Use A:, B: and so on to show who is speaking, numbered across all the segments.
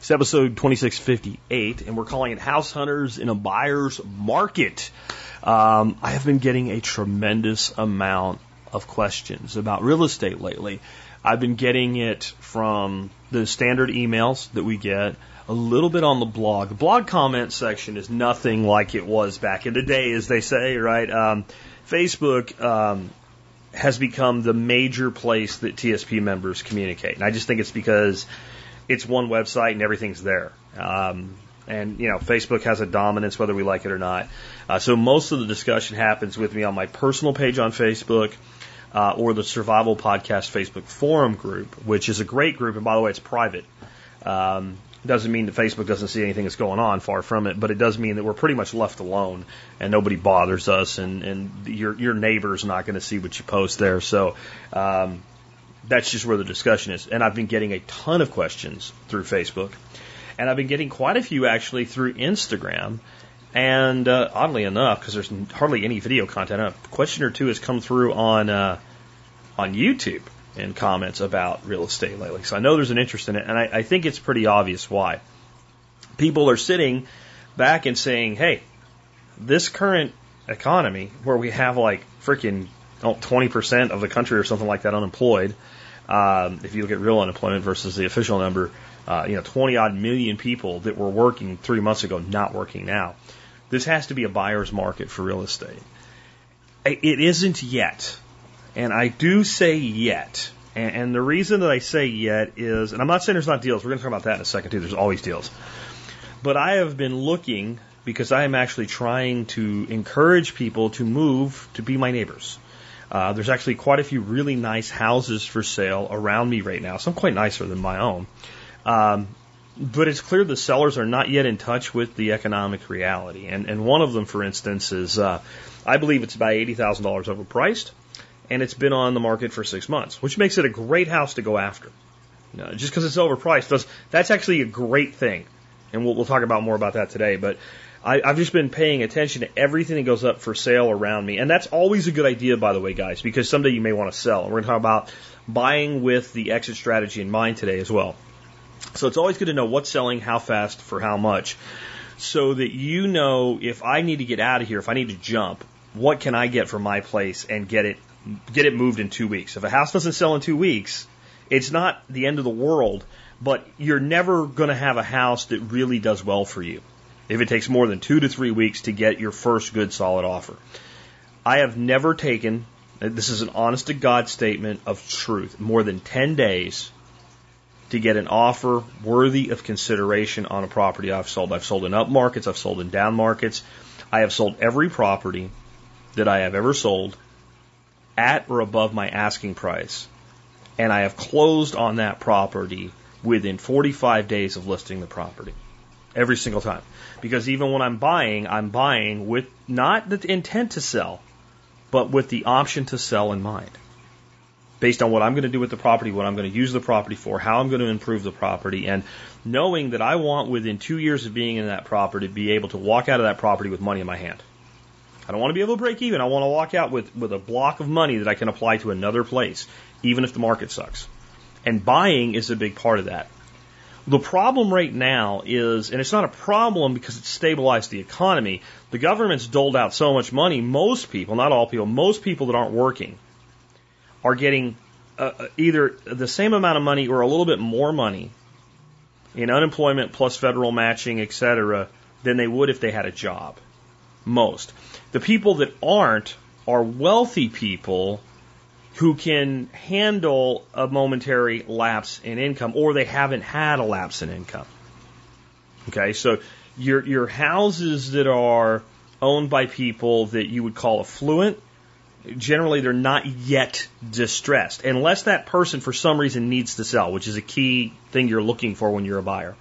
A: It's episode 2658, and we're calling it House Hunters in a Buyer's Market. Um, I have been getting a tremendous amount of questions about real estate lately. I've been getting it from the standard emails that we get a little bit on the blog. The blog comment section is nothing like it was back in the day, as they say, right? Um, Facebook um, has become the major place that TSP members communicate, and I just think it's because it's one website and everything's there. Um, and you know, Facebook has a dominance whether we like it or not. Uh, so most of the discussion happens with me on my personal page on Facebook. Uh, or the Survival Podcast Facebook forum group, which is a great group, and by the way, it's private. Um, doesn't mean that Facebook doesn't see anything that's going on, far from it, but it does mean that we're pretty much left alone and nobody bothers us, and, and your your neighbor's not going to see what you post there. So um, that's just where the discussion is. And I've been getting a ton of questions through Facebook, and I've been getting quite a few actually through Instagram. And uh, oddly enough, because there's hardly any video content, a question or two has come through on uh, on YouTube in comments about real estate lately. So I know there's an interest in it, and I, I think it's pretty obvious why. People are sitting back and saying, hey, this current economy where we have like freaking oh, 20% of the country or something like that unemployed, um, if you look at real unemployment versus the official number, uh, you know, 20 odd million people that were working three months ago not working now. This has to be a buyer's market for real estate. It isn't yet. And I do say yet. And, and the reason that I say yet is, and I'm not saying there's not deals. We're going to talk about that in a second too. There's always deals. But I have been looking because I am actually trying to encourage people to move to be my neighbors. Uh, there's actually quite a few really nice houses for sale around me right now, some quite nicer than my own. Um, but it's clear the sellers are not yet in touch with the economic reality. And, and one of them, for instance, is uh, I believe it's about $80,000 overpriced and it's been on the market for six months, which makes it a great house to go after. just because it's overpriced, does, that's actually a great thing. And we'll, we'll talk about more about that today. But I, I've just been paying attention to everything that goes up for sale around me. And that's always a good idea, by the way, guys, because someday you may want to sell. We're going to talk about buying with the exit strategy in mind today as well. So it's always good to know what's selling, how fast, for how much, so that you know if I need to get out of here, if I need to jump, what can I get from my place and get it get it moved in two weeks. If a house doesn't sell in two weeks, it's not the end of the world, but you're never going to have a house that really does well for you if it takes more than two to three weeks to get your first good solid offer. I have never taken, this is an honest to God statement of truth, more than 10 days to get an offer worthy of consideration on a property I've sold. I've sold in up markets, I've sold in down markets. I have sold every property that I have ever sold at or above my asking price, and I have closed on that property within 45 days of listing the property. Every single time. Because even when I'm buying, I'm buying with not the intent to sell, but with the option to sell in mind. Based on what I'm going to do with the property, what I'm going to use the property for, how I'm going to improve the property, and knowing that I want within two years of being in that property to be able to walk out of that property with money in my hand. I don't want to be able to break even. I want to walk out with, with a block of money that I can apply to another place, even if the market sucks. And buying is a big part of that. The problem right now is, and it's not a problem because it's stabilized the economy, the government's doled out so much money, most people, not all people, most people that aren't working are getting uh, uh either the same amount of money or a little bit more money in unemployment plus federal matching, et cetera, than they would if they had a job. Most. The people that aren't are wealthy people who can handle a momentary lapse in income or they haven't had a lapse in income. Okay, so your your houses that are owned by people that you would call affluent, generally they're not yet distressed unless that person for some reason needs to sell, which is a key thing you're looking for when you're a buyer.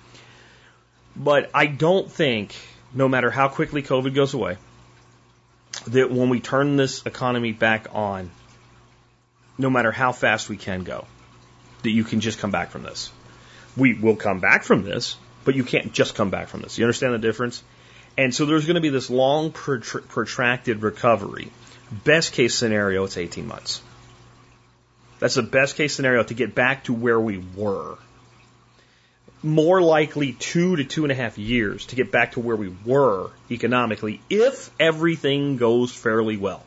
A: But I don't think no matter how quickly COVID goes away, that when we turn this economy back on, no matter how fast we can go, that you can just come back from this. We will come back from this, but you can't just come back from this. You understand the difference? And so there's going to be this long, protracted recovery. Best case scenario, it's 18 months. That's the best case scenario to get back to where we were. More likely two to two and a half years to get back to where we were economically if everything goes fairly well.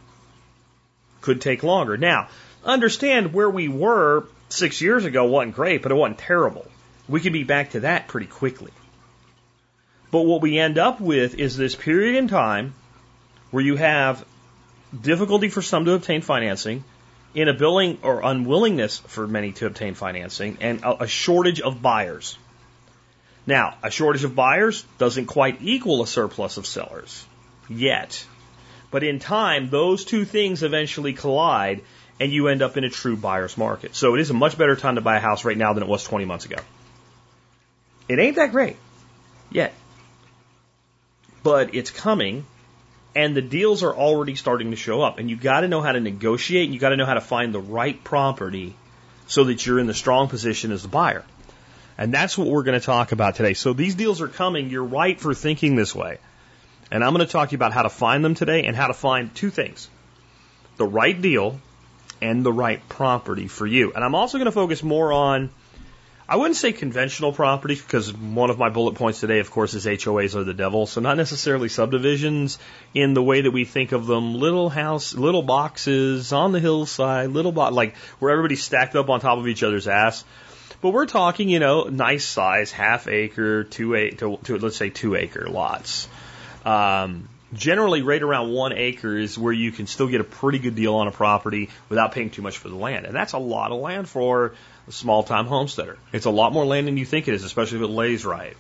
A: Could take longer. Now, understand where we were six years ago wasn't great, but it wasn't terrible. We could be back to that pretty quickly. But what we end up with is this period in time where you have difficulty for some to obtain financing, inability or unwillingness for many to obtain financing, and a, shortage of buyers. Now, a shortage of buyers doesn't quite equal a surplus of sellers yet. But in time, those two things eventually collide and you end up in a true buyer's market. So it is a much better time to buy a house right now than it was 20 months ago. It ain't that great yet. But it's coming and the deals are already starting to show up. And you got to know how to negotiate. And you got to know how to find the right property so that you're in the strong position as the buyer. And that's what we're going to talk about today. So these deals are coming. You're right for thinking this way. And I'm going to talk to you about how to find them today and how to find two things the right deal and the right property for you. And I'm also going to focus more on I wouldn't say conventional property because one of my bullet points today, of course, is HOAs are the devil. So not necessarily subdivisions in the way that we think of them. Little house, little boxes on the hillside, little bo- like where everybody's stacked up on top of each other's ass. But we're talking, you know, nice size, half acre, two acre, to, to, let's say two acre lots. Um, generally, right around one acre is where you can still get a pretty good deal on a property without paying too much for the land, and that's a lot of land for a small time homesteader. It's a lot more land than you think it is, especially if it lays right.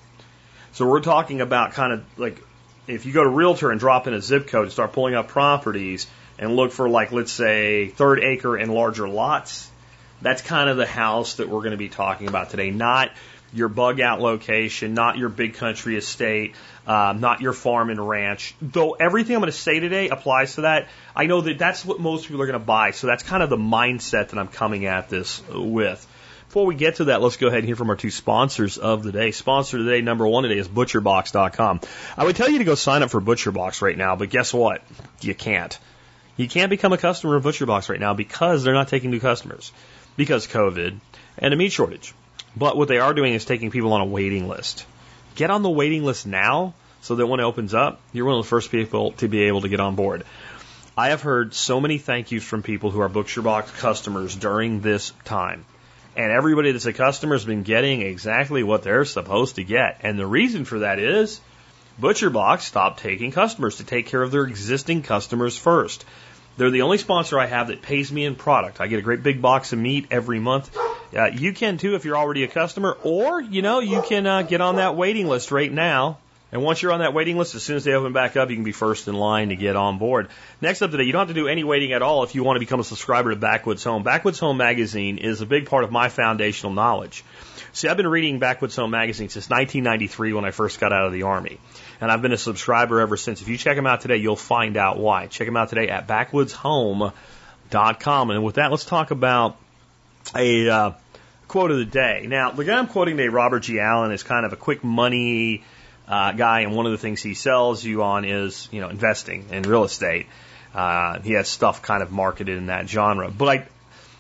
A: So we're talking about kind of like if you go to Realtor and drop in a zip code and start pulling up properties and look for like let's say third acre and larger lots, that's kind of the house that we're going to be talking about today. Not your bug out location, not your big country estate, um, not your farm and ranch. Though everything I'm going to say today applies to that, I know that that's what most people are going to buy. So that's kind of the mindset that I'm coming at this with. Before we get to that, let's go ahead and hear from our two sponsors of the day. Sponsor today, number one today, is ButcherBox.com. I would tell you to go sign up for ButcherBox right now, but guess what? You can't. You can't become a customer of ButcherBox right now because they're not taking new customers because COVID and a meat shortage. But what they are doing is taking people on a waiting list. Get on the waiting list now so that when it opens up, you're one of the first people to be able to get on board. I have heard so many thank yous from people who are ButcherBox customers during this time. And everybody that's a customer has been getting exactly what they're supposed to get. And the reason for that is ButcherBox stopped taking customers to take care of their existing customers first. They're the only sponsor I have that pays me in product. I get a great big box of meat every month. Uh, you can too if you're already a customer, or you know you can uh, get on that waiting list right now and once you're on that waiting list, as soon as they open back up, you can be first in line to get on board. Next up today, you don't have to do any waiting at all if you want to become a subscriber to Backwoods Home. Backwoods Home magazine is a big part of my foundational knowledge. See, I've been reading Backwoods Home magazine since 1993 when I first got out of the Army. And I've been a subscriber ever since. If you check them out today, you'll find out why. Check them out today at backwoodshome.com. And with that, let's talk about a uh, quote of the day. Now, the guy I'm quoting today, Robert G. Allen, is kind of a quick money uh, guy, and one of the things he sells you on is you know investing in real estate. Uh, he has stuff kind of marketed in that genre, but I,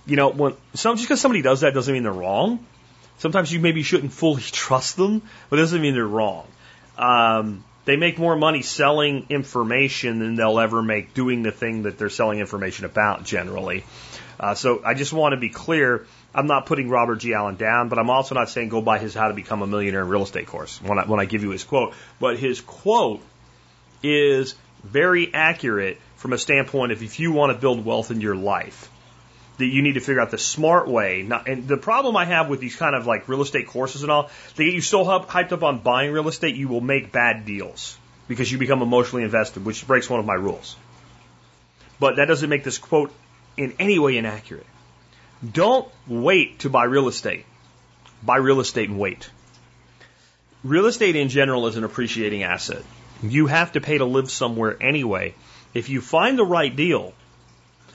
A: you know, when some just because somebody does that doesn't mean they're wrong. Sometimes you maybe shouldn't fully trust them, but it doesn't mean they're wrong. Um, they make more money selling information than they'll ever make doing the thing that they're selling information about generally. Uh, so I just want to be clear I'm not putting Robert G. Allen down, but I'm also not saying go buy his How to Become a Millionaire in Real Estate course when I, when I give you his quote. But his quote is very accurate from a standpoint of if you want to build wealth in your life, that you need to figure out the smart way. Not, and the problem I have with these kind of like real estate courses and all, they get you so hyped up on buying real estate, you will make bad deals because you become emotionally invested, which breaks one of my rules. But that doesn't make this quote in any way inaccurate. Don't wait to buy real estate. Buy real estate and wait. Real estate in general is an appreciating asset. You have to pay to live somewhere anyway. If you find the right deal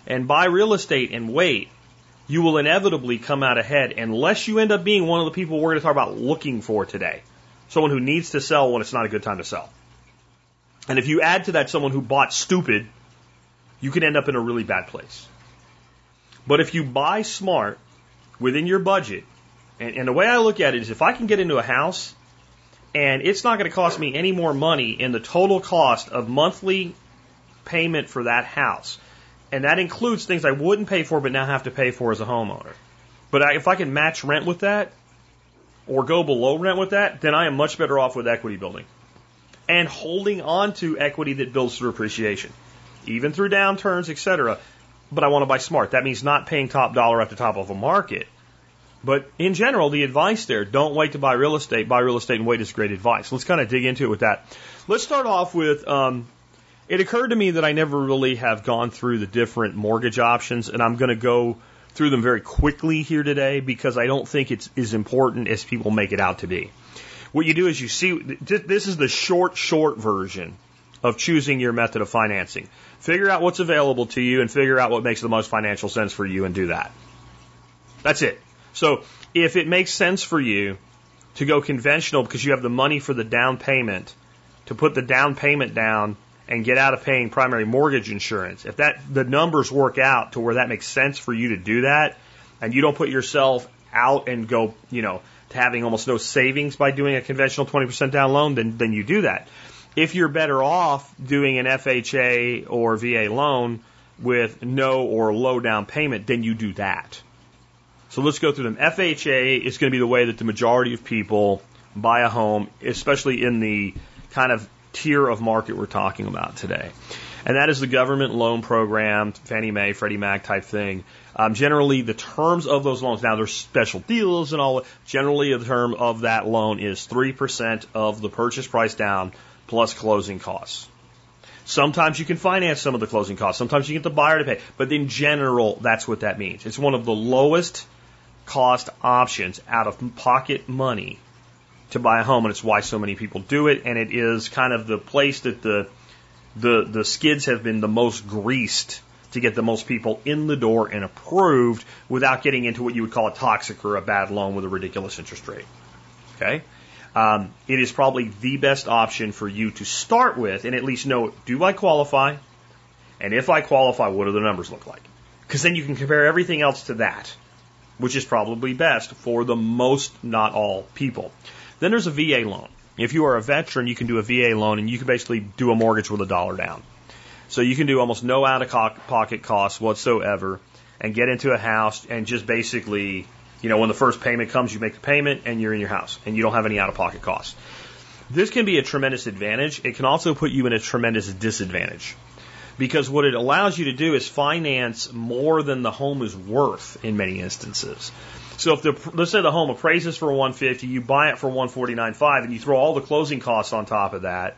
A: and buy real estate and wait, you will inevitably come out ahead unless you end up being one of the people we're going to talk about looking for today. Someone who needs to sell when it's not a good time to sell. And if you add to that someone who bought stupid, you can end up in a really bad place. But if you buy smart within your budget, and, and the way I look at it is if I can get into a house and it's not going to cost me any more money in the total cost of monthly payment for that house, and that includes things I wouldn't pay for but now have to pay for as a homeowner. But I, if I can match rent with that or go below rent with that, then I am much better off with equity building and holding on to equity that builds through appreciation, even through downturns, etc. But I want to buy smart. That means not paying top dollar at the top of a market. But in general, the advice there, don't wait to buy real estate. Buy real estate and wait is great advice. Let's kind of dig into it with that. Let's start off with um, it occurred to me that I never really have gone through the different mortgage options, and I'm going to go through them very quickly here today because I don't think it's as important as people make it out to be. What you do is you see, this is the short, short version of choosing your method of financing. Figure out what's available to you and figure out what makes the most financial sense for you and do that. That's it. So if it makes sense for you to go conventional because you have the money for the down payment, to put the down payment down and get out of paying primary mortgage insurance, if that the numbers work out to where that makes sense for you to do that, and you don't put yourself out and go, you know, to having almost no savings by doing a conventional 20% down loan, then then you do that. If you're better off doing an FHA or VA loan with no or low down payment, then you do that. So let's go through them. FHA is going to be the way that the majority of people buy a home, especially in the kind of tier of market we're talking about today. And that is the government loan program, Fannie Mae, Freddie Mac type thing. Um, generally, the terms of those loans, now there's special deals and all, generally the term of that loan is 3% of the purchase price down plus closing costs. Sometimes you can finance some of the closing costs. Sometimes you get the buyer to pay. But in general, that's what that means. It's one of the lowest cost options out of pocket money to buy a home, and it's why so many people do it. And it is kind of the place that the the the skids have been the most greased to get the most people in the door and approved without getting into what you would call a toxic or a bad loan with a ridiculous interest rate. Okay. Um, it is probably the best option for you to start with and at least know do I qualify? And if I qualify, what do the numbers look like? Because then you can compare everything else to that, which is probably best for the most, not all people. Then there's a VA loan. If you are a veteran, you can do a VA loan and you can basically do a mortgage with a dollar down. So you can do almost no out of pocket costs whatsoever and get into a house and just basically, you know, when the first payment comes, you make the payment and you're in your house and you don't have any out of pocket costs. This can be a tremendous advantage. It can also put you in a tremendous disadvantage because what it allows you to do is finance more than the home is worth in many instances. So if the let's say the home appraises for 150, you buy it for 149.5, and you throw all the closing costs on top of that,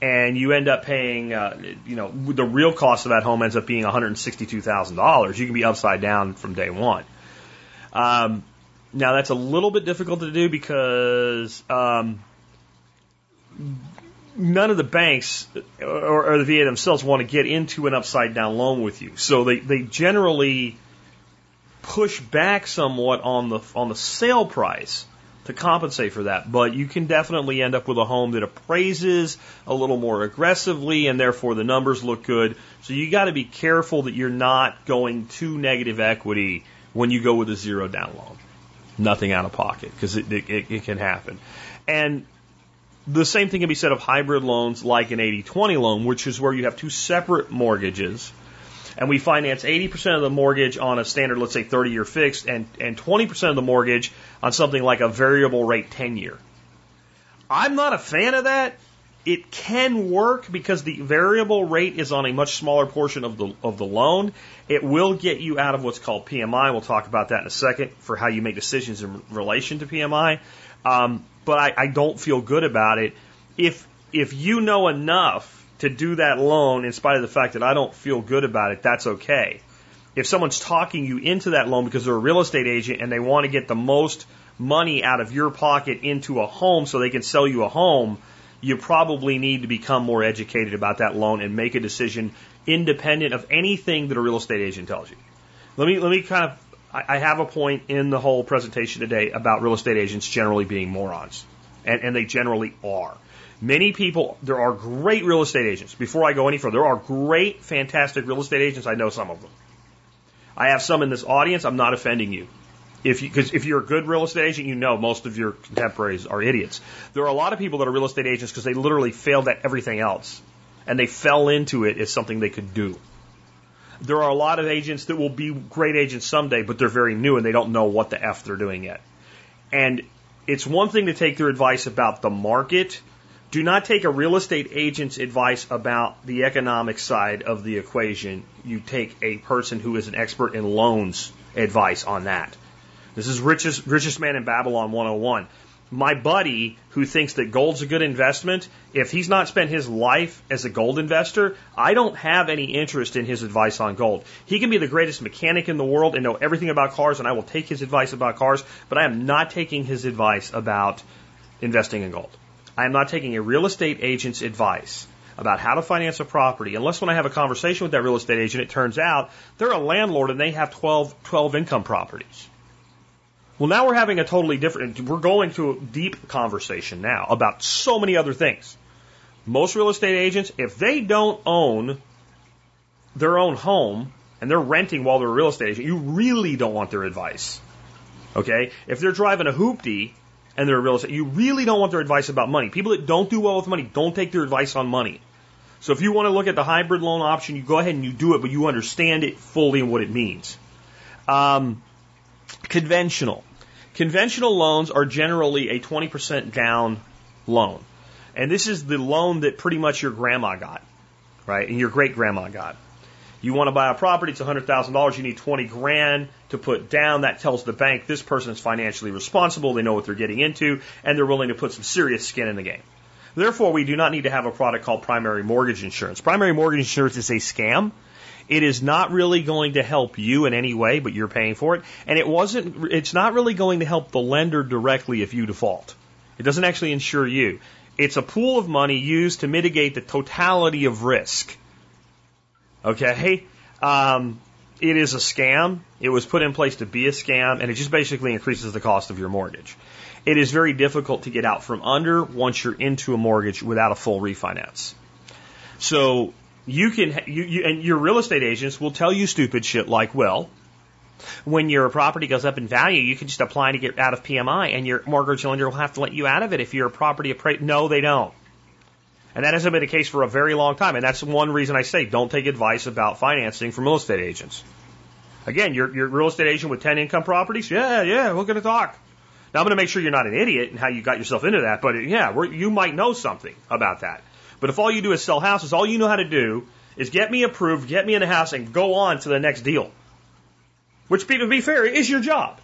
A: and you end up paying, uh, you know, the real cost of that home ends up being $162,000. You can be upside down from day one. Um, now that's a little bit difficult to do because um, none of the banks or, or the VA themselves want to get into an upside down loan with you. So they, they generally push back somewhat on the on the sale price to compensate for that. But you can definitely end up with a home that appraises a little more aggressively and therefore the numbers look good. So you got to be careful that you're not going too negative equity when you go with a zero down loan. Nothing out of pocket because it, it, it can happen. And the same thing can be said of hybrid loans like an 80-20 loan, which is where you have two separate mortgages and we finance 80% of the mortgage on a standard, let's say 30 year fixed, and, and 20% of the mortgage on something like a variable rate 10 year. I'm not a fan of that. It can work because the variable rate is on a much smaller portion of the of the loan. It will get you out of what's called PMI. We'll talk about that in a second for how you make decisions in relation to PMI. Um, but I, I don't feel good about it. If if you know enough to do that loan in spite of the fact that I don't feel good about it, that's okay. If someone's talking you into that loan because they're a real estate agent and they want to get the most money out of your pocket into a home so they can sell you a home, you probably need to become more educated about that loan and make a decision independent of anything that a real estate agent tells you. Let me let me kind of I, have a point in the whole presentation today about real estate agents generally being morons, and, and they generally are. Many people, there are great real estate agents. Before I go any further, there are great, fantastic real estate agents. I know some of them. I have some in this audience. I'm not offending you. If you, if you're a good real estate agent, you know most of your contemporaries are idiots. There are a lot of people that are real estate agents because they literally failed at everything else. And they fell into it as something they could do. There are a lot of agents that will be great agents someday, but they're very new and they don't know what the F they're doing yet. And it's one thing to take their advice about the market. Do not take a real estate agent's advice about the economic side of the equation. You take a person who is an expert in loans advice on that. This is richest, richest man in Babylon 101 my buddy who thinks that gold's a good investment, if he's not spent his life as a gold investor, I don't have any interest in his advice on gold. He can be the greatest mechanic in the world and know everything about cars, and I will take his advice about cars, but I am not taking his advice about investing in gold. I am not taking a real estate agent's advice about how to finance a property unless when I have a conversation with that real estate agent, it turns out they're a landlord and they have 12, 12 income properties. Well, now we're having a totally different, we're going to a deep conversation now about so many other things. Most real estate agents, if they don't own their own home and they're renting while they're a real estate agent, you really don't want their advice. Okay? If they're driving a hoopty and they're a real estate, you really don't want their advice about money. People that don't do well with money don't take their advice on money. So if you want to look at the hybrid loan option, you go ahead and you do it, but you understand it fully and what it means. Um, conventional. Conventional loans are generally a 20% down loan. And this is the loan that pretty much your grandma got, right? And your great grandma got. You want to buy a property, it's $100,000, you need 20 grand to put down. That tells the bank this person is financially responsible, they know what they're getting into, and they're willing to put some serious skin in the game. Therefore, we do not need to have a product called primary mortgage insurance. Primary mortgage insurance is a scam. It is not really going to help you in any way, but you're paying for it. And it wasn't, it's not really going to help the lender directly if you default. It doesn't actually insure you. It's a pool of money used to mitigate the totality of risk. Okay? Um, it is a scam. It was put in place to be a scam, and it just basically increases the cost of your mortgage. It is very difficult to get out from under once you're into a mortgage without a full refinance. So you can you, you and your real estate agents will tell you stupid shit like, well, when your property goes up in value, you can just apply to get out of PMI, and your mortgage lender will have to let you out of it if you're a property appraised. No, they don't. And that hasn't been the case for a very long time. And that's one reason I say don't take advice about financing from real estate agents. Again, you're, you're real estate agent with 10 income properties? Yeah, yeah, we're going to talk. Now, I'm going to make sure you're not an idiot and how you got yourself into that, but yeah, you might know something about that. But if all you do is sell houses, all you know how to do is get me approved, get me in the house, and go on to the next deal. Which, to be fair, is your job.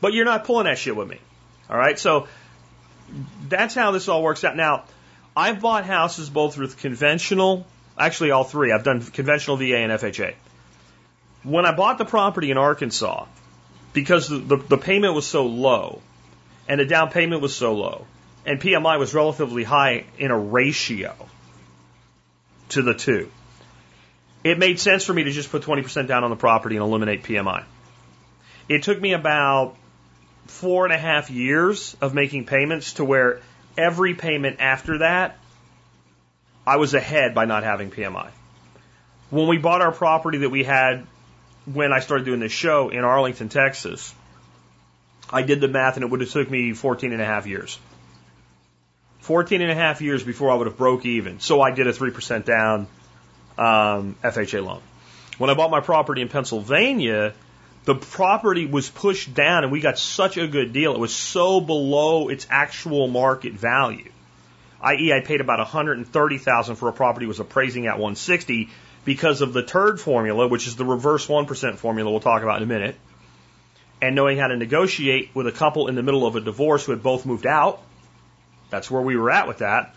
A: But you're not pulling that shit with me. All right? So that's how this all works out. Now, I've bought houses both with conventional, actually, all three. I've done conventional VA and FHA. When I bought the property in Arkansas, because the, the, the payment was so low and the down payment was so low, and PMI was relatively high in a ratio to the two. It made sense for me to just put 20% down on the property and eliminate PMI. It took me about four and a half years of making payments to where every payment after that, I was ahead by not having PMI. When we bought our property that we had when I started doing this show in Arlington, Texas, I did the math and it would have took me 14 and a half years. 14 and a half years before I would have broke even. So I did a 3% down um, FHA loan. When I bought my property in Pennsylvania, the property was pushed down and we got such a good deal. It was so below its actual market value. I.e., I paid about 130,000 for a property was appraising at 160 because of the TURD formula, which is the reverse 1% formula we'll talk about in a minute, and knowing how to negotiate with a couple in the middle of a divorce who had both moved out that's where we were at with that.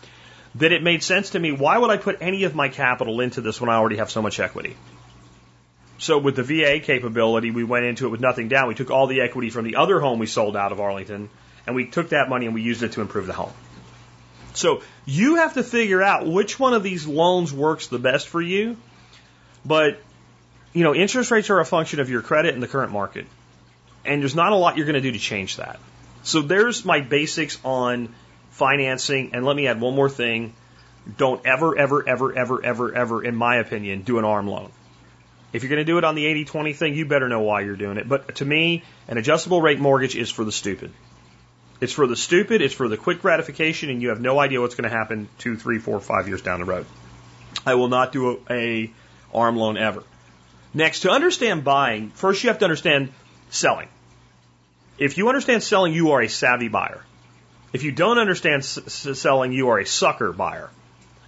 A: That it made sense to me. Why would I put any of my capital into this when I already have so much equity? So with the VA capability, we went into it with nothing down. We took all the equity from the other home we sold out of Arlington, and we took that money and we used it to improve the home. So you have to figure out which one of these loans works the best for you. But, you know, interest rates are a function of your credit and the current market. And there's not a lot you're going to do to change that. So there's my basics on financing. And let me add one more thing. Don't ever, ever, ever, ever, ever, ever, in my opinion, do an ARM loan. If you're going to do it on the 80 20 thing, you better know why you're doing it. But to me, an adjustable rate mortgage is for the stupid. It's for the stupid, it's for the quick gratification, and you have no idea what's going to happen two, three, four, five years down the road. I will not do a, a ARM loan ever. Next, to understand buying, first you have to understand selling. If you understand selling, you are a savvy buyer. If you don't understand selling, you are a sucker buyer.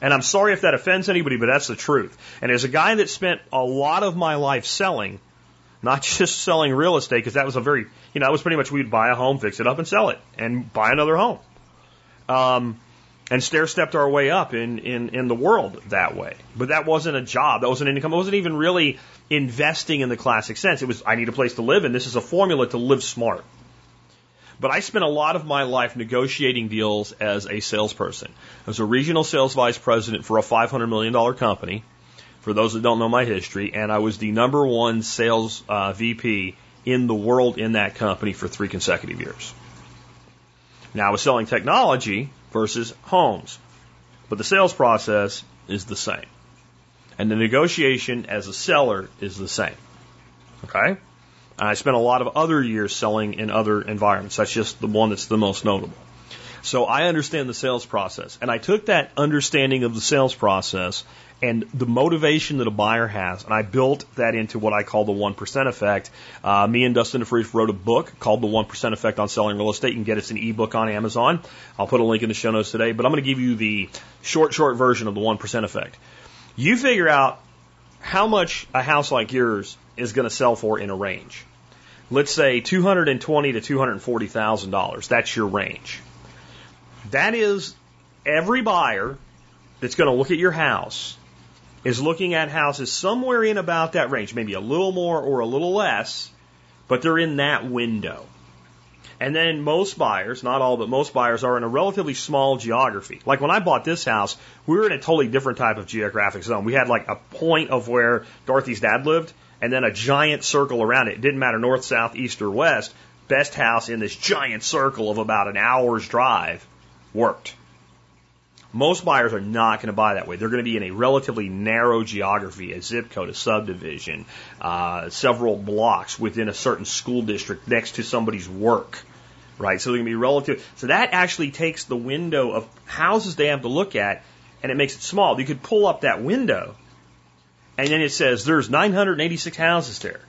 A: And I'm sorry if that offends anybody, but that's the truth. And as a guy that spent a lot of my life selling, not just selling real estate, because that was a very, you know, that was pretty much we'd buy a home, fix it up, and sell it, and buy another home. Um, and stair stepped our way up in, in, in the world that way. But that wasn't a job. That wasn't an income. It wasn't even really investing in the classic sense. It was, I need a place to live, and this is a formula to live smart. But I spent a lot of my life negotiating deals as a salesperson. I was a regional sales vice president for a $500 million company, for those that don't know my history, and I was the number one sales uh, VP in the world in that company for three consecutive years. Now I was selling technology versus homes, but the sales process is the same. And the negotiation as a seller is the same. Okay? I spent a lot of other years selling in other environments. That's just the one that's the most notable. So I understand the sales process. And I took that understanding of the sales process and the motivation that a buyer has, and I built that into what I call the 1% effect. Uh, me and Dustin DeFreeze wrote a book called The 1% Effect on Selling Real Estate. You can get it an ebook on Amazon. I'll put a link in the show notes today, but I'm going to give you the short, short version of the 1% effect. You figure out how much a house like yours is going to sell for in a range. Let's say two hundred and twenty to two hundred forty thousand dollars. That's your range. That is every buyer that's going to look at your house is looking at houses somewhere in about that range, maybe a little more or a little less, but they're in that window. And then most buyers, not all, but most buyers are in a relatively small geography. Like when I bought this house, we were in a totally different type of geographic zone. We had like a point of where Dorothy's dad lived, and then a giant circle around it. It didn't matter north, south, east, or west. Best house in this giant circle of about an hour's drive worked. Most buyers are not going to buy that way. They're going to be in a relatively narrow geography, a zip code, a subdivision, uh, several blocks within a certain school district next to somebody's work, right? So they're going to be relative. So that actually takes the window of houses they have to look at and it makes it small. You could pull up that window and then it says there's 986 houses there.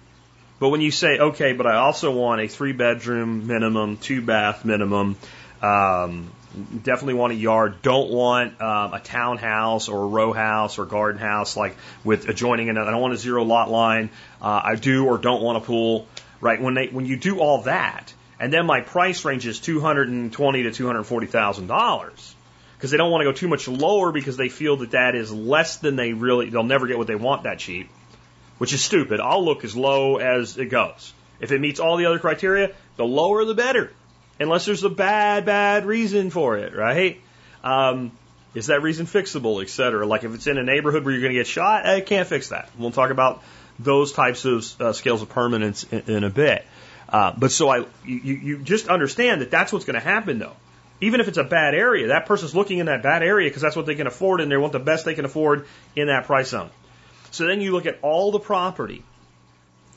A: But when you say, okay, but I also want a three bedroom minimum, two bath minimum, um, definitely want a yard, don't want um, a townhouse or a row house or garden house, like with adjoining another, I don't want a zero lot line, uh, I do or don't want a pool, right? When they, when you do all that, and then my price range is 220 to $240,000, because they don't want to go too much lower because they feel that that is less than they really, they'll never get what they want that cheap, which is stupid. I'll look as low as it goes. If it meets all the other criteria, the lower the better, unless there's a bad, bad reason for it, right? Um, is that reason fixable, et cetera? Like if it's in a neighborhood where you're going to get shot, I can't fix that. We'll talk about those types of uh, scales of permanence in, in a bit. Uh, but so I, you, you just understand that that's what's going to happen though even if it's a bad area, that person's looking in that bad area because that's what they can afford and they want the best they can afford in that price zone. So then you look at all the property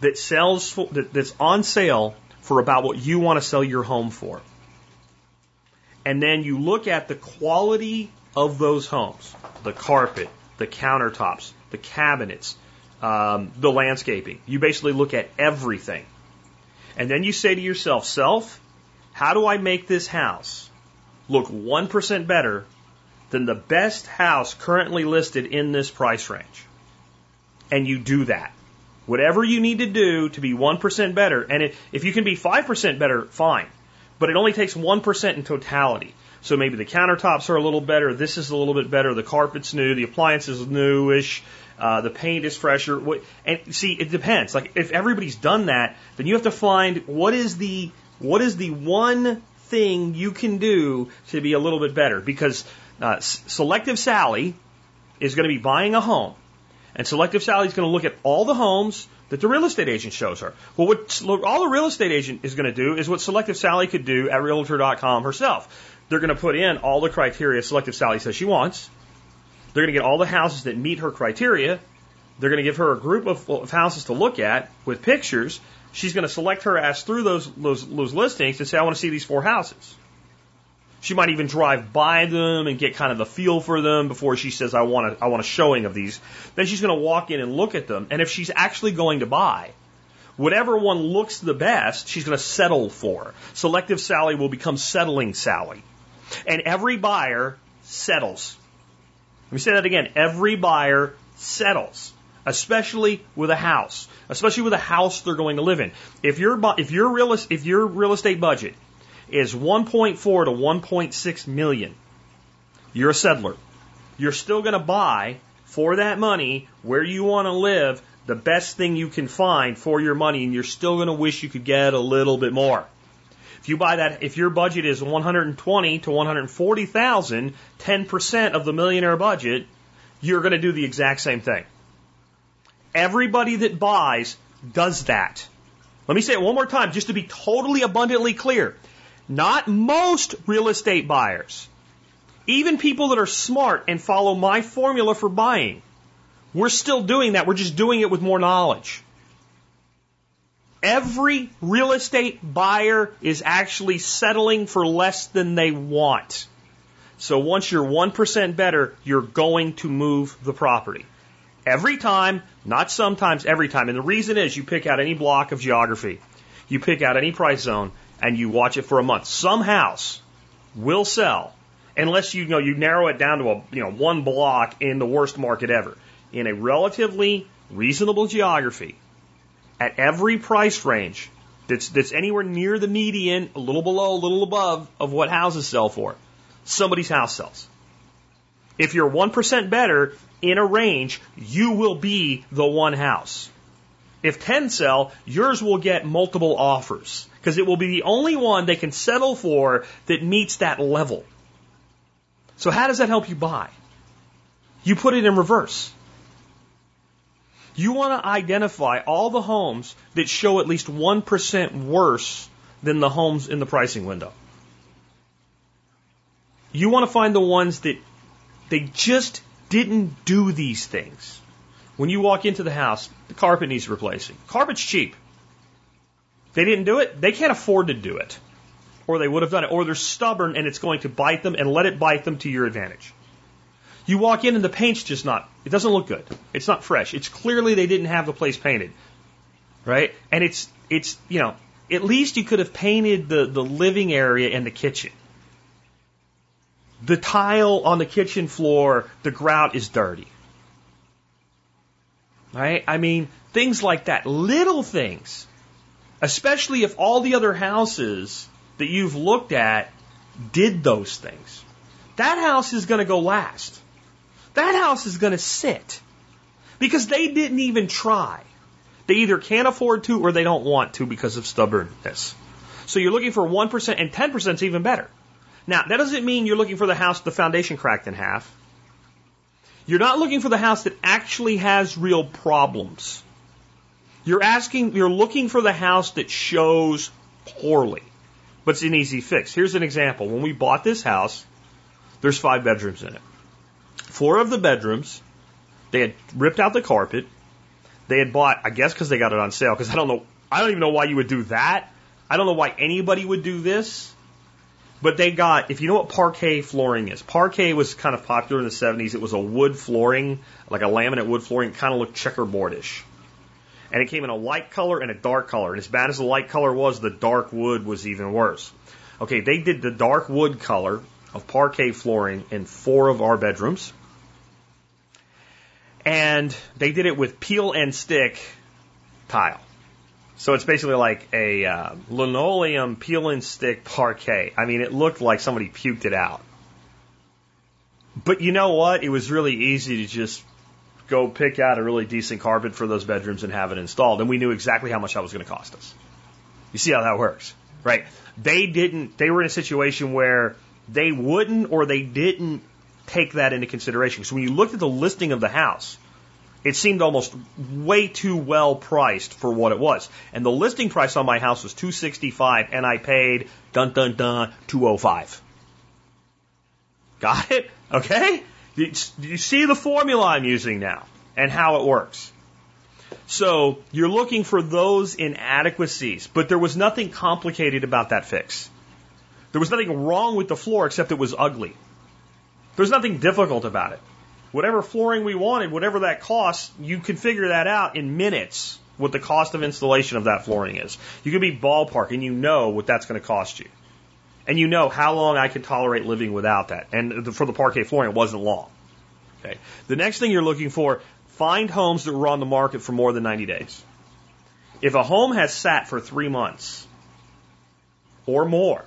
A: that sells for, that, that's on sale for about what you want to sell your home for. And then you look at the quality of those homes, the carpet, the countertops, the cabinets, um, the landscaping. You basically look at everything. And then you say to yourself, self, how do I make this house look 1% better than the best house currently listed in this price range. And you do that. Whatever you need to do to be 1% better, and if you can be 5% better, fine. But it only takes 1% in totality. So maybe the countertops are a little better, this is a little bit better, the carpet's new, the appliance is newish, uh, the paint is fresher. And see, it depends. Like if everybody's done that, then you have to find what is the what is the one thing you can do to be a little bit better because uh, Selective Sally is going to be buying a home, and Selective Sally is going to look at all the homes that the real estate agent shows her. Well, what all the real estate agent is going to do is what Selective Sally could do at Realtor.com herself. They're going to put in all the criteria Selective Sally says she wants. They're going to get all the houses that meet her criteria. They're going to give her a group of, of houses to look at with pictures. She's going to select her ass through those, those, those listings and say, I want to see these four houses. She might even drive by them and get kind of the feel for them before she says, I want a, I want a showing of these. Then she's going to walk in and look at them. And if she's actually going to buy, whatever one looks the best, she's going to settle for. Selective Sally will become settling Sally. And every buyer settles. Let me say that again. Every buyer settles, especially with a house, especially with a house they're going to live in. If your if your real if your real estate budget is 1.4 to 1.6 million, you're a settler. You're still going to buy for that money where you want to live the best thing you can find for your money, and you're still going to wish you could get a little bit more. If you buy that, if your budget is 120 to 140,000, 10% of the millionaire budget, you're going to do the exact same thing. Everybody that buys does that. Let me say it one more time just to be totally abundantly clear. Not most real estate buyers, even people that are smart and follow my formula for buying, we're still doing that. We're just doing it with more knowledge. Every real estate buyer is actually settling for less than they want. So once you're 1% better, you're going to move the property. Every time, not sometimes, every time. And the reason is you pick out any block of geography, you pick out any price zone, and you watch it for a month. Some house will sell unless you, you know you narrow it down to a you know one block in the worst market ever. In a relatively reasonable geography, at every price range that's, that's anywhere near the median, a little below, a little above of what houses sell for, somebody's house sells. If you're 1% better in a range, you will be the one house. If 10 sell, yours will get multiple offers because it will be the only one they can settle for that meets that level. So how does that help you buy? You put it in reverse. You want to identify all the homes that show at least 1% worse than the homes in the pricing window. You want to find the ones that they just didn't do these things. When you walk into the house, the carpet needs replacing. Carpet's cheap. They didn't do it, they can't afford to do it. Or they would have done it. Or they're stubborn and it's going to bite them and let it bite them to your advantage. You walk in and the paint's just not, it doesn't look good. It's not fresh. It's clearly they didn't have the place painted. Right? And it's, it's, you know, at least you could have painted the, the living area and the kitchen. The tile on the kitchen floor, the grout is dirty. Right? I mean, things like that. Little things. Especially if all the other houses that you've looked at did those things. That house is going to go last. That house is going to sit because they didn't even try. They either can't afford to or they don't want to because of stubbornness. So you're looking for 1% and 10% is even better. Now, that doesn't mean you're looking for the house the foundation cracked in half. You're not looking for the house that actually has real problems. You're asking, you're looking for the house that shows poorly, but it's an easy fix. Here's an example. When we bought this house, there's five bedrooms in it. Four of the bedrooms, they had ripped out the carpet. They had bought, I guess, because they got it on sale. Because I don't know, I don't even know why you would do that. I don't know why anybody would do this. But they got, if you know what parquet flooring is, parquet was kind of popular in the 70s. It was a wood flooring, like a laminate wood flooring, kind of looked checkerboardish. And it came in a light color and a dark color. And as bad as the light color was, the dark wood was even worse. Okay, they did the dark wood color of parquet flooring in four of our bedrooms. And they did it with peel and stick tile. So it's basically like a uh, linoleum peel and stick parquet. I mean, it looked like somebody puked it out. But you know what? It was really easy to just go pick out a really decent carpet for those bedrooms and have it installed. And we knew exactly how much that was going to cost us. You see how that works, right? They didn't, they were in a situation where they wouldn't or they didn't take that into consideration. So when you looked at the listing of the house, it seemed almost way too well priced for what it was. And the listing price on my house was 265 and I paid dun dun dun 205. Got it? Okay? Do you see the formula I'm using now and how it works? So you're looking for those inadequacies, but there was nothing complicated about that fix. There was nothing wrong with the floor except it was ugly. There's nothing difficult about it. Whatever flooring we wanted, whatever that cost, you can figure that out in minutes what the cost of installation of that flooring is. You can be ballpark and you know what that's going to cost you. And you know how long I can tolerate living without that. And for the parquet flooring, it wasn't long. Okay. The next thing you're looking for, find homes that were on the market for more than 90 days. If a home has sat for three months or more,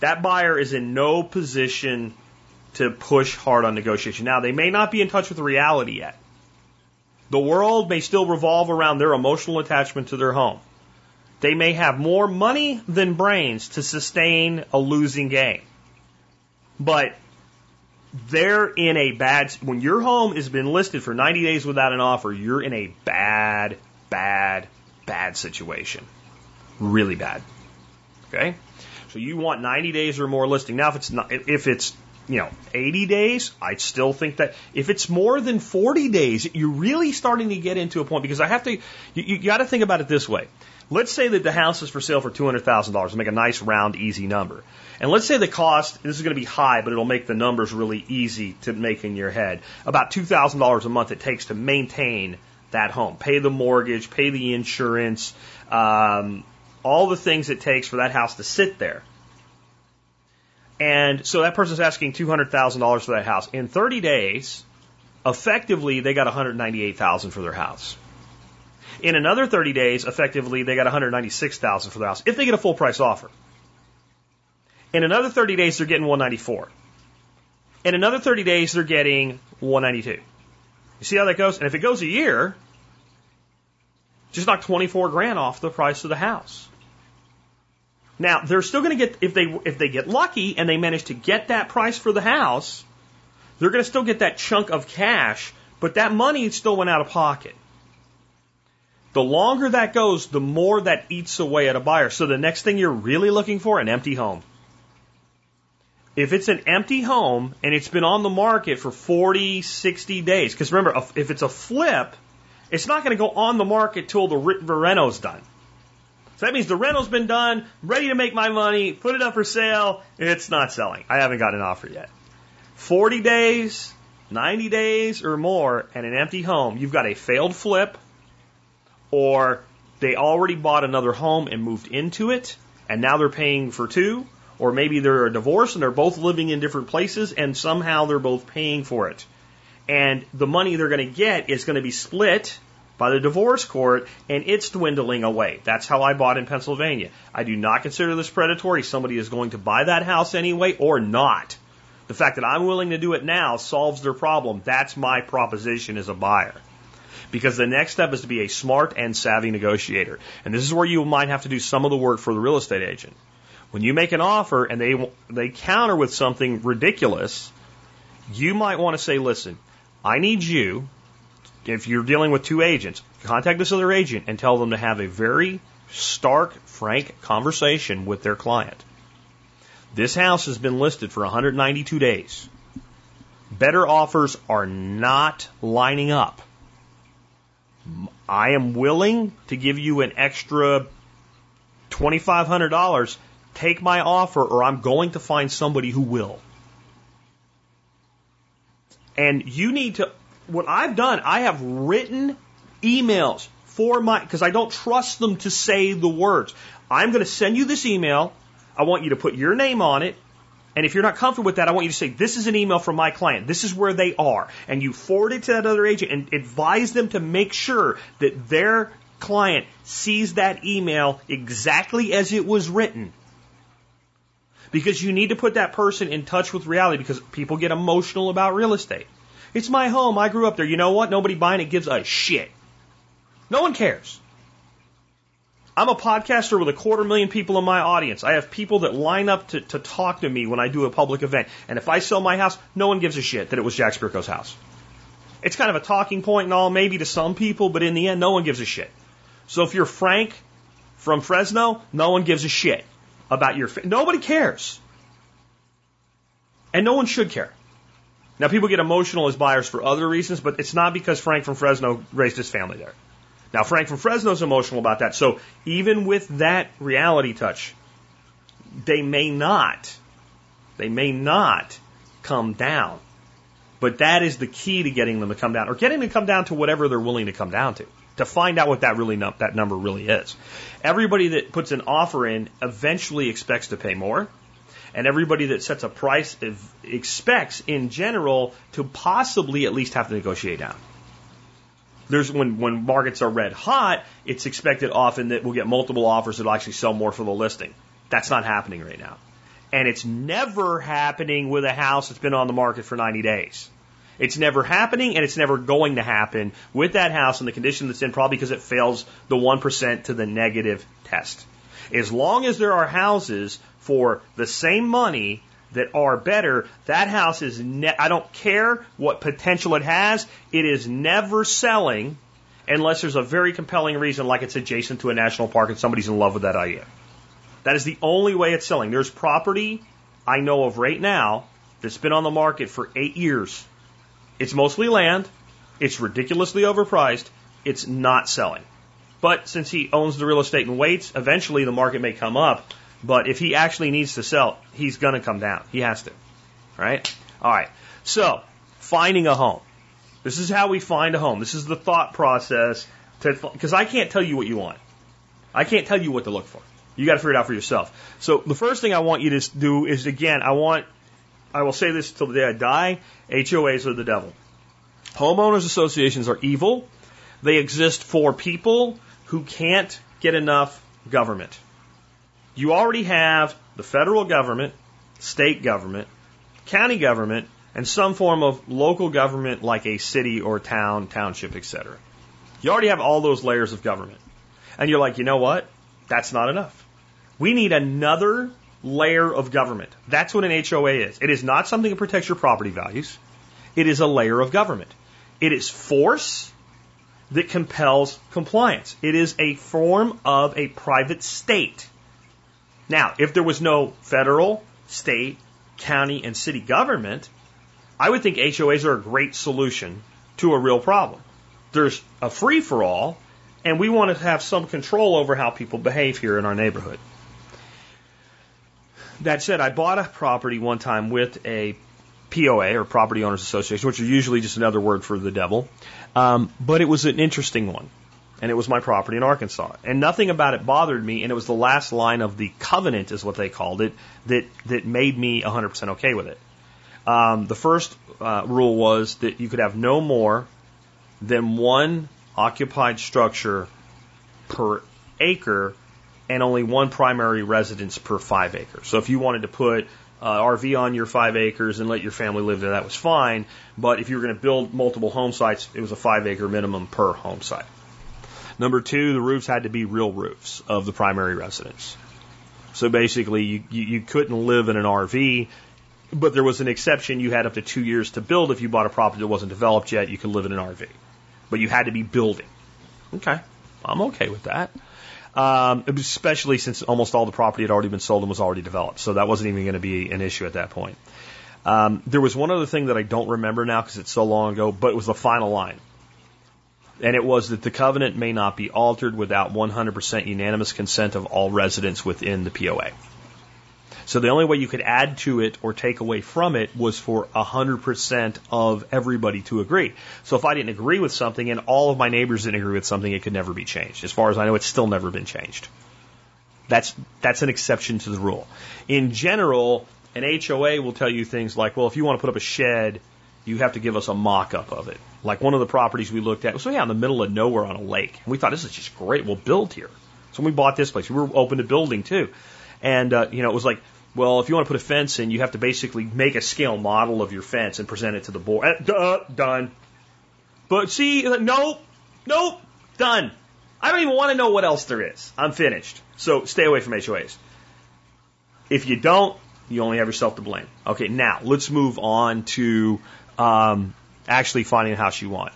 A: that buyer is in no position to push hard on negotiation. Now, they may not be in touch with reality yet. The world may still revolve around their emotional attachment to their home. They may have more money than brains to sustain a losing game. But they're in a bad, when your home has been listed for 90 days without an offer, you're in a bad, bad, bad situation. Really bad. Okay? So you want 90 days or more listing. Now, if it's not, if it's you know, 80 days, I still think that if it's more than 40 days, you're really starting to get into a point because I have to, you, you got to think about it this way. Let's say that the house is for sale for $200,000 make a nice round, easy number. And let's say the cost, this is going to be high, but it'll make the numbers really easy to make in your head. About $2,000 a month it takes to maintain that home. Pay the mortgage, pay the insurance, um, all the things it takes for that house to sit there. And so that person's asking $200,000 for that house. In 30 days, effectively, they got 198,000 for their house. In another 30 days, effectively, they got 196,000 for their house if they get a full price offer. In another 30 days, they're getting 194. In another 30 days, they're getting 192. You see how that goes? And if it goes a year, just knock 24 grand off the price of the house. Now they're still going to get if they if they get lucky and they manage to get that price for the house, they're going to still get that chunk of cash, but that money still went out of pocket. The longer that goes, the more that eats away at a buyer. So the next thing you're really looking for, an empty home. If it's an empty home and it's been on the market for 40, 60 days, because remember, if it's a flip, it's not going to go on the market till the reno's done. So that means the rental's been done, ready to make my money, put it up for sale. It's not selling. I haven't got an offer yet. 40 days, 90 days or more, and an empty home. You've got a failed flip, or they already bought another home and moved into it, and now they're paying for two, or maybe they're a divorce and they're both living in different places, and somehow they're both paying for it. And the money they're going to get is going to be split by the divorce court and it's dwindling away. That's how I bought in Pennsylvania. I do not consider this predatory. Somebody is going to buy that house anyway or not. The fact that I'm willing to do it now solves their problem. That's my proposition as a buyer. Because the next step is to be a smart and savvy negotiator. And this is where you might have to do some of the work for the real estate agent. When you make an offer and they, they counter with something ridiculous, you might want to say, listen, I need you if you're dealing with two agents, contact this other agent and tell them to have a very stark, frank conversation with their client. This house has been listed for 192 days. Better offers are not lining up. I am willing to give you an extra $2,500. Take my offer, or I'm going to find somebody who will. And you need to what I've done, I have written emails for my, because I don't trust them to say the words. I'm going to send you this email. I want you to put your name on it. And if you're not comfortable with that, I want you to say, this is an email from my client. This is where they are. And you forward it to that other agent and advise them to make sure that their client sees that email exactly as it was written. Because you need to put that person in touch with reality because people get emotional about real estate. It's my home. I grew up there. You know what? Nobody buying it gives a shit. No one cares. I'm a podcaster with a quarter million people in my audience. I have people that line up to, to talk to me when I do a public event. And if I sell my house, no one gives a shit that it was Jack Spirko's house. It's kind of a talking point and all, maybe to some people, but in the end, no one gives a shit. So if you're Frank from Fresno, no one gives a shit about your. Nobody cares. And no one should care. Now, people get emotional as buyers for other reasons, but it's not because Frank from Fresno raised his family there. Now, Frank from Fresno is emotional about that. So even with that reality touch, they may not, they may not come down. But that is the key to getting them to come down, or getting them to come down to whatever they're willing to come down to, to find out what that really that number really is. Everybody that puts an offer in eventually expects to pay more, and everybody that sets a price expects, in general, to possibly at least have to negotiate down there's when when markets are red hot, it's expected often that we'll get multiple offers that'll actually sell more for the listing. That's not happening right now. And it's never happening with a house that's been on the market for 90 days. It's never happening and it's never going to happen with that house in the condition that's in, probably because it fails the 1% to the negative test. As long as there are houses for the same money that are better, that house is, ne- I don't care what potential it has, it is never selling unless there's a very compelling reason, like it's adjacent to a national park and somebody's in love with that idea. That is the only way it's selling. There's property I know of right now that's been on the market for eight years. It's mostly land. It's ridiculously overpriced. It's not selling. But since he owns the real estate and waits, eventually the market may come up but if he actually needs to sell, he's going to come down. He has to. Right? All right. So, finding a home. This is how we find a home. This is the thought process because I can't tell you what you want. I can't tell you what to look for. You got to figure it out for yourself. So the first thing I want you to do is again, I want, I will say this till the day I die. HOAs are the devil. Homeowners associations are evil. They exist for people who can't get enough government you already have the federal government, state government, county government, and some form of local government like a city or town, township, etc. You already have all those layers of government. And you're like, you know what? That's not enough. We need another layer of government. That's what an HOA is. It is not something that protects your property values. It is a layer of government. It is force that compels compliance. It is a form of a private state. Now, if there was no federal, state, county, and city government, I would think HOAs are a great solution to a real problem. There's a free for all, and we want to have some control over how people behave here in our neighborhood. That said, I bought a property one time with a POA or Property Owners Association, which are usually just another word for the devil, um, but it was an interesting one and it was my property in Arkansas. And nothing about it bothered me, and it was the last line of the covenant, is what they called it, that, that made me 100% okay with it. Um, the first uh, rule was that you could have no more than one occupied structure per acre and only one primary residence per five acres. So if you wanted to put uh, RV on your five acres and let your family live there, that was fine. But if you were going to build multiple home sites, it was a five acre minimum per home site. Number two, the roofs had to be real roofs of the primary residence. So basically, you, you, you couldn't live in an RV, but there was an exception. You had up to two years to build. If you bought a property that wasn't developed yet, you could live in an RV. But you had to be building. Okay, I'm okay with that. Um, especially since almost all the property had already been sold and was already developed. So that wasn't even going to be an issue at that point. Um, there was one other thing that I don't remember now because it's so long ago, but it was the final line and it was that the covenant may not be altered without 100% unanimous consent of all residents within the POA. So the only way you could add to it or take away from it was for 100% of everybody to agree. So if I didn't agree with something and all of my neighbors didn't agree with something, it could never be changed. As far as I know, it's still never been changed. That's, that's an exception to the rule. In general, an HOA will tell you things like, well, if you want to put up a shed, you have to give us a mock up of it. Like one of the properties we looked at was yeah, in the middle of nowhere on a lake. And we thought this is just great. We'll build here. So when we bought this place, we were open to building too. And, uh, you know, it was like, well, if you want to put a fence in, you have to basically make a scale model of your fence and present it to the board. Uh, done. But see, nope, nope, done. I don't even want to know what else there is. I'm finished. So stay away from HOAs. If you don't, you only have yourself to blame. Okay, now let's move on to um, actually finding a house you want.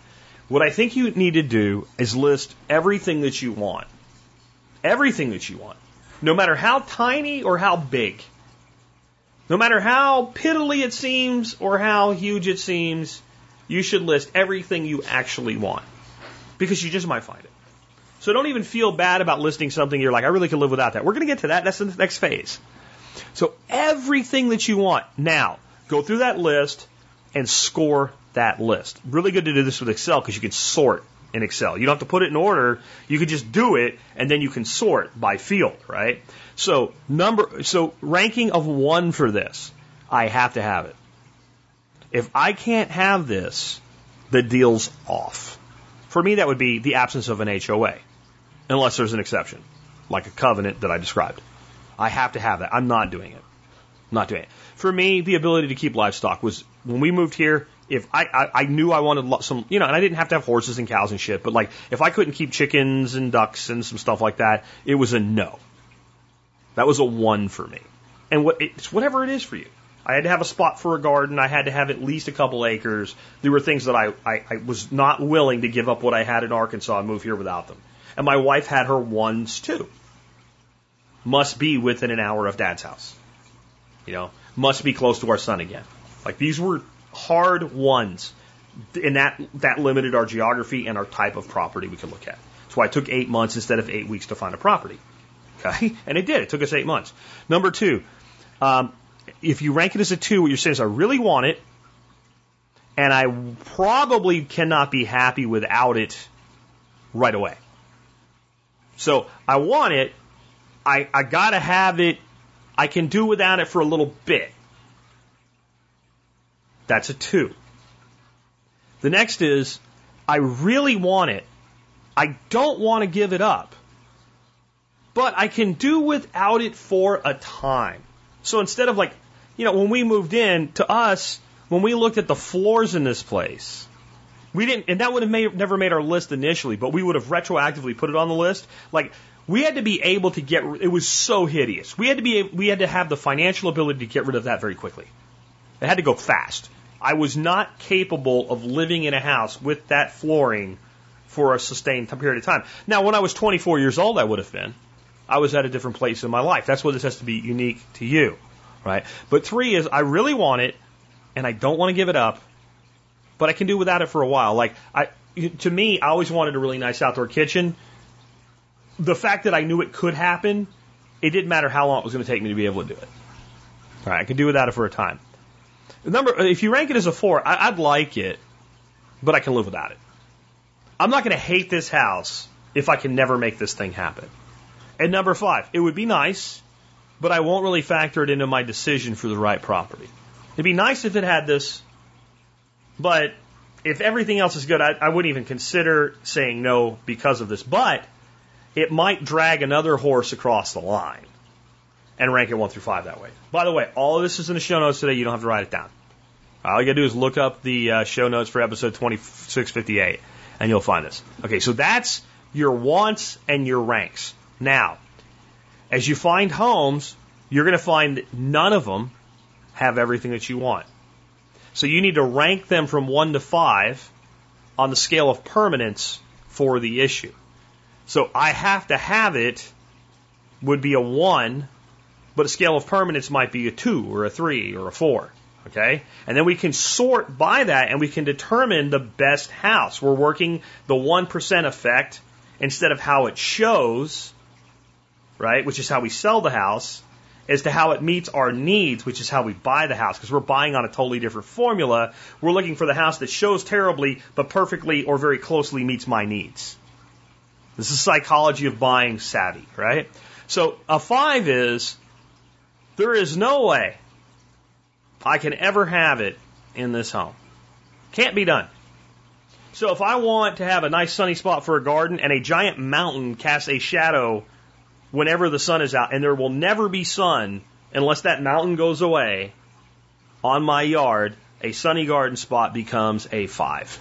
A: What I think you need to do is list everything that you want. Everything that you want. No matter how tiny or how big. No matter how piddly it seems or how huge it seems, you should list everything you actually want. Because you just might find it. So don't even feel bad about listing something you're like, I really could live without that. We're going to get to that. That's the next phase. So everything that you want. Now, go through that list and score that list. Really good to do this with Excel because you can sort in Excel. You don't have to put it in order. You can just do it and then you can sort by field, right? So number, so ranking of one for this, I have to have it. If I can't have this, the deal's off. For me, that would be the absence of an HOA, unless there's an exception, like a covenant that I described. I have to have that. I'm not doing it. I'm not doing it. For me, the ability to keep livestock was when we moved here. If I, I, I knew I wanted some, you know, and I didn't have to have horses and cows and shit, but like if I couldn't keep chickens and ducks and some stuff like that, it was a no. That was a one for me. And what it's whatever it is for you. I had to have a spot for a garden. I had to have at least a couple acres. There were things that I, I, I was not willing to give up what I had in Arkansas and move here without them. And my wife had her ones too must be within an hour of dad's house. You know, must be close to our son again. Like these were hard ones. And that, that limited our geography and our type of property we could look at. That's why it took eight months instead of eight weeks to find a property. Okay? And it did. It took us eight months. Number two, um, if you rank it as a two, what you're saying is I really want it, and I probably cannot be happy without it right away. So I want it, I, I gotta have it. I can do without it for a little bit. That's a two. The next is, I really want it. I don't want to give it up. But I can do without it for a time. So instead of like, you know, when we moved in, to us, when we looked at the floors in this place, we didn't, and that would have made, never made our list initially, but we would have retroactively put it on the list. Like, we had to be able to get. It was so hideous. We had to be. We had to have the financial ability to get rid of that very quickly. It had to go fast. I was not capable of living in a house with that flooring for a sustained period of time. Now, when I was 24 years old, I would have been. I was at a different place in my life. That's why this has to be unique to you, right? But three is I really want it, and I don't want to give it up, but I can do without it for a while. Like I, to me, I always wanted a really nice outdoor kitchen the fact that I knew it could happen, it didn't matter how long it was going to take me to be able to do it. All right, I could do without it for a time. Number, if you rank it as a four, I, I'd like it, but I can live without it. I'm not going to hate this house if I can never make this thing happen. And number five, it would be nice, but I won't really factor it into my decision for the right property. It'd be nice if it had this, but if everything else is good, I, I wouldn't even consider saying no because of this. But it might drag another horse across the line and rank it one through five that way. By the way, all of this is in the show notes today. You don't have to write it down. All you gotta do is look up the uh, show notes for episode 2658 and you'll find this. Okay, so that's your wants and your ranks. Now, as you find homes, you're gonna find none of them have everything that you want. So you need to rank them from one to five on the scale of permanence for the issue. So I have to have it would be a one, but a scale of permanence might be a two or a three or a four. Okay? And then we can sort by that and we can determine the best house. We're working the 1% effect instead of how it shows, right? Which is how we sell the house, as to how it meets our needs, which is how we buy the house. Because we're buying on a totally different formula. We're looking for the house that shows terribly, but perfectly or very closely meets my needs. This is psychology of buying savvy, right? So a five is there is no way I can ever have it in this home. Can't be done. So if I want to have a nice sunny spot for a garden and a giant mountain casts a shadow whenever the sun is out, and there will never be sun unless that mountain goes away on my yard, a sunny garden spot becomes a five.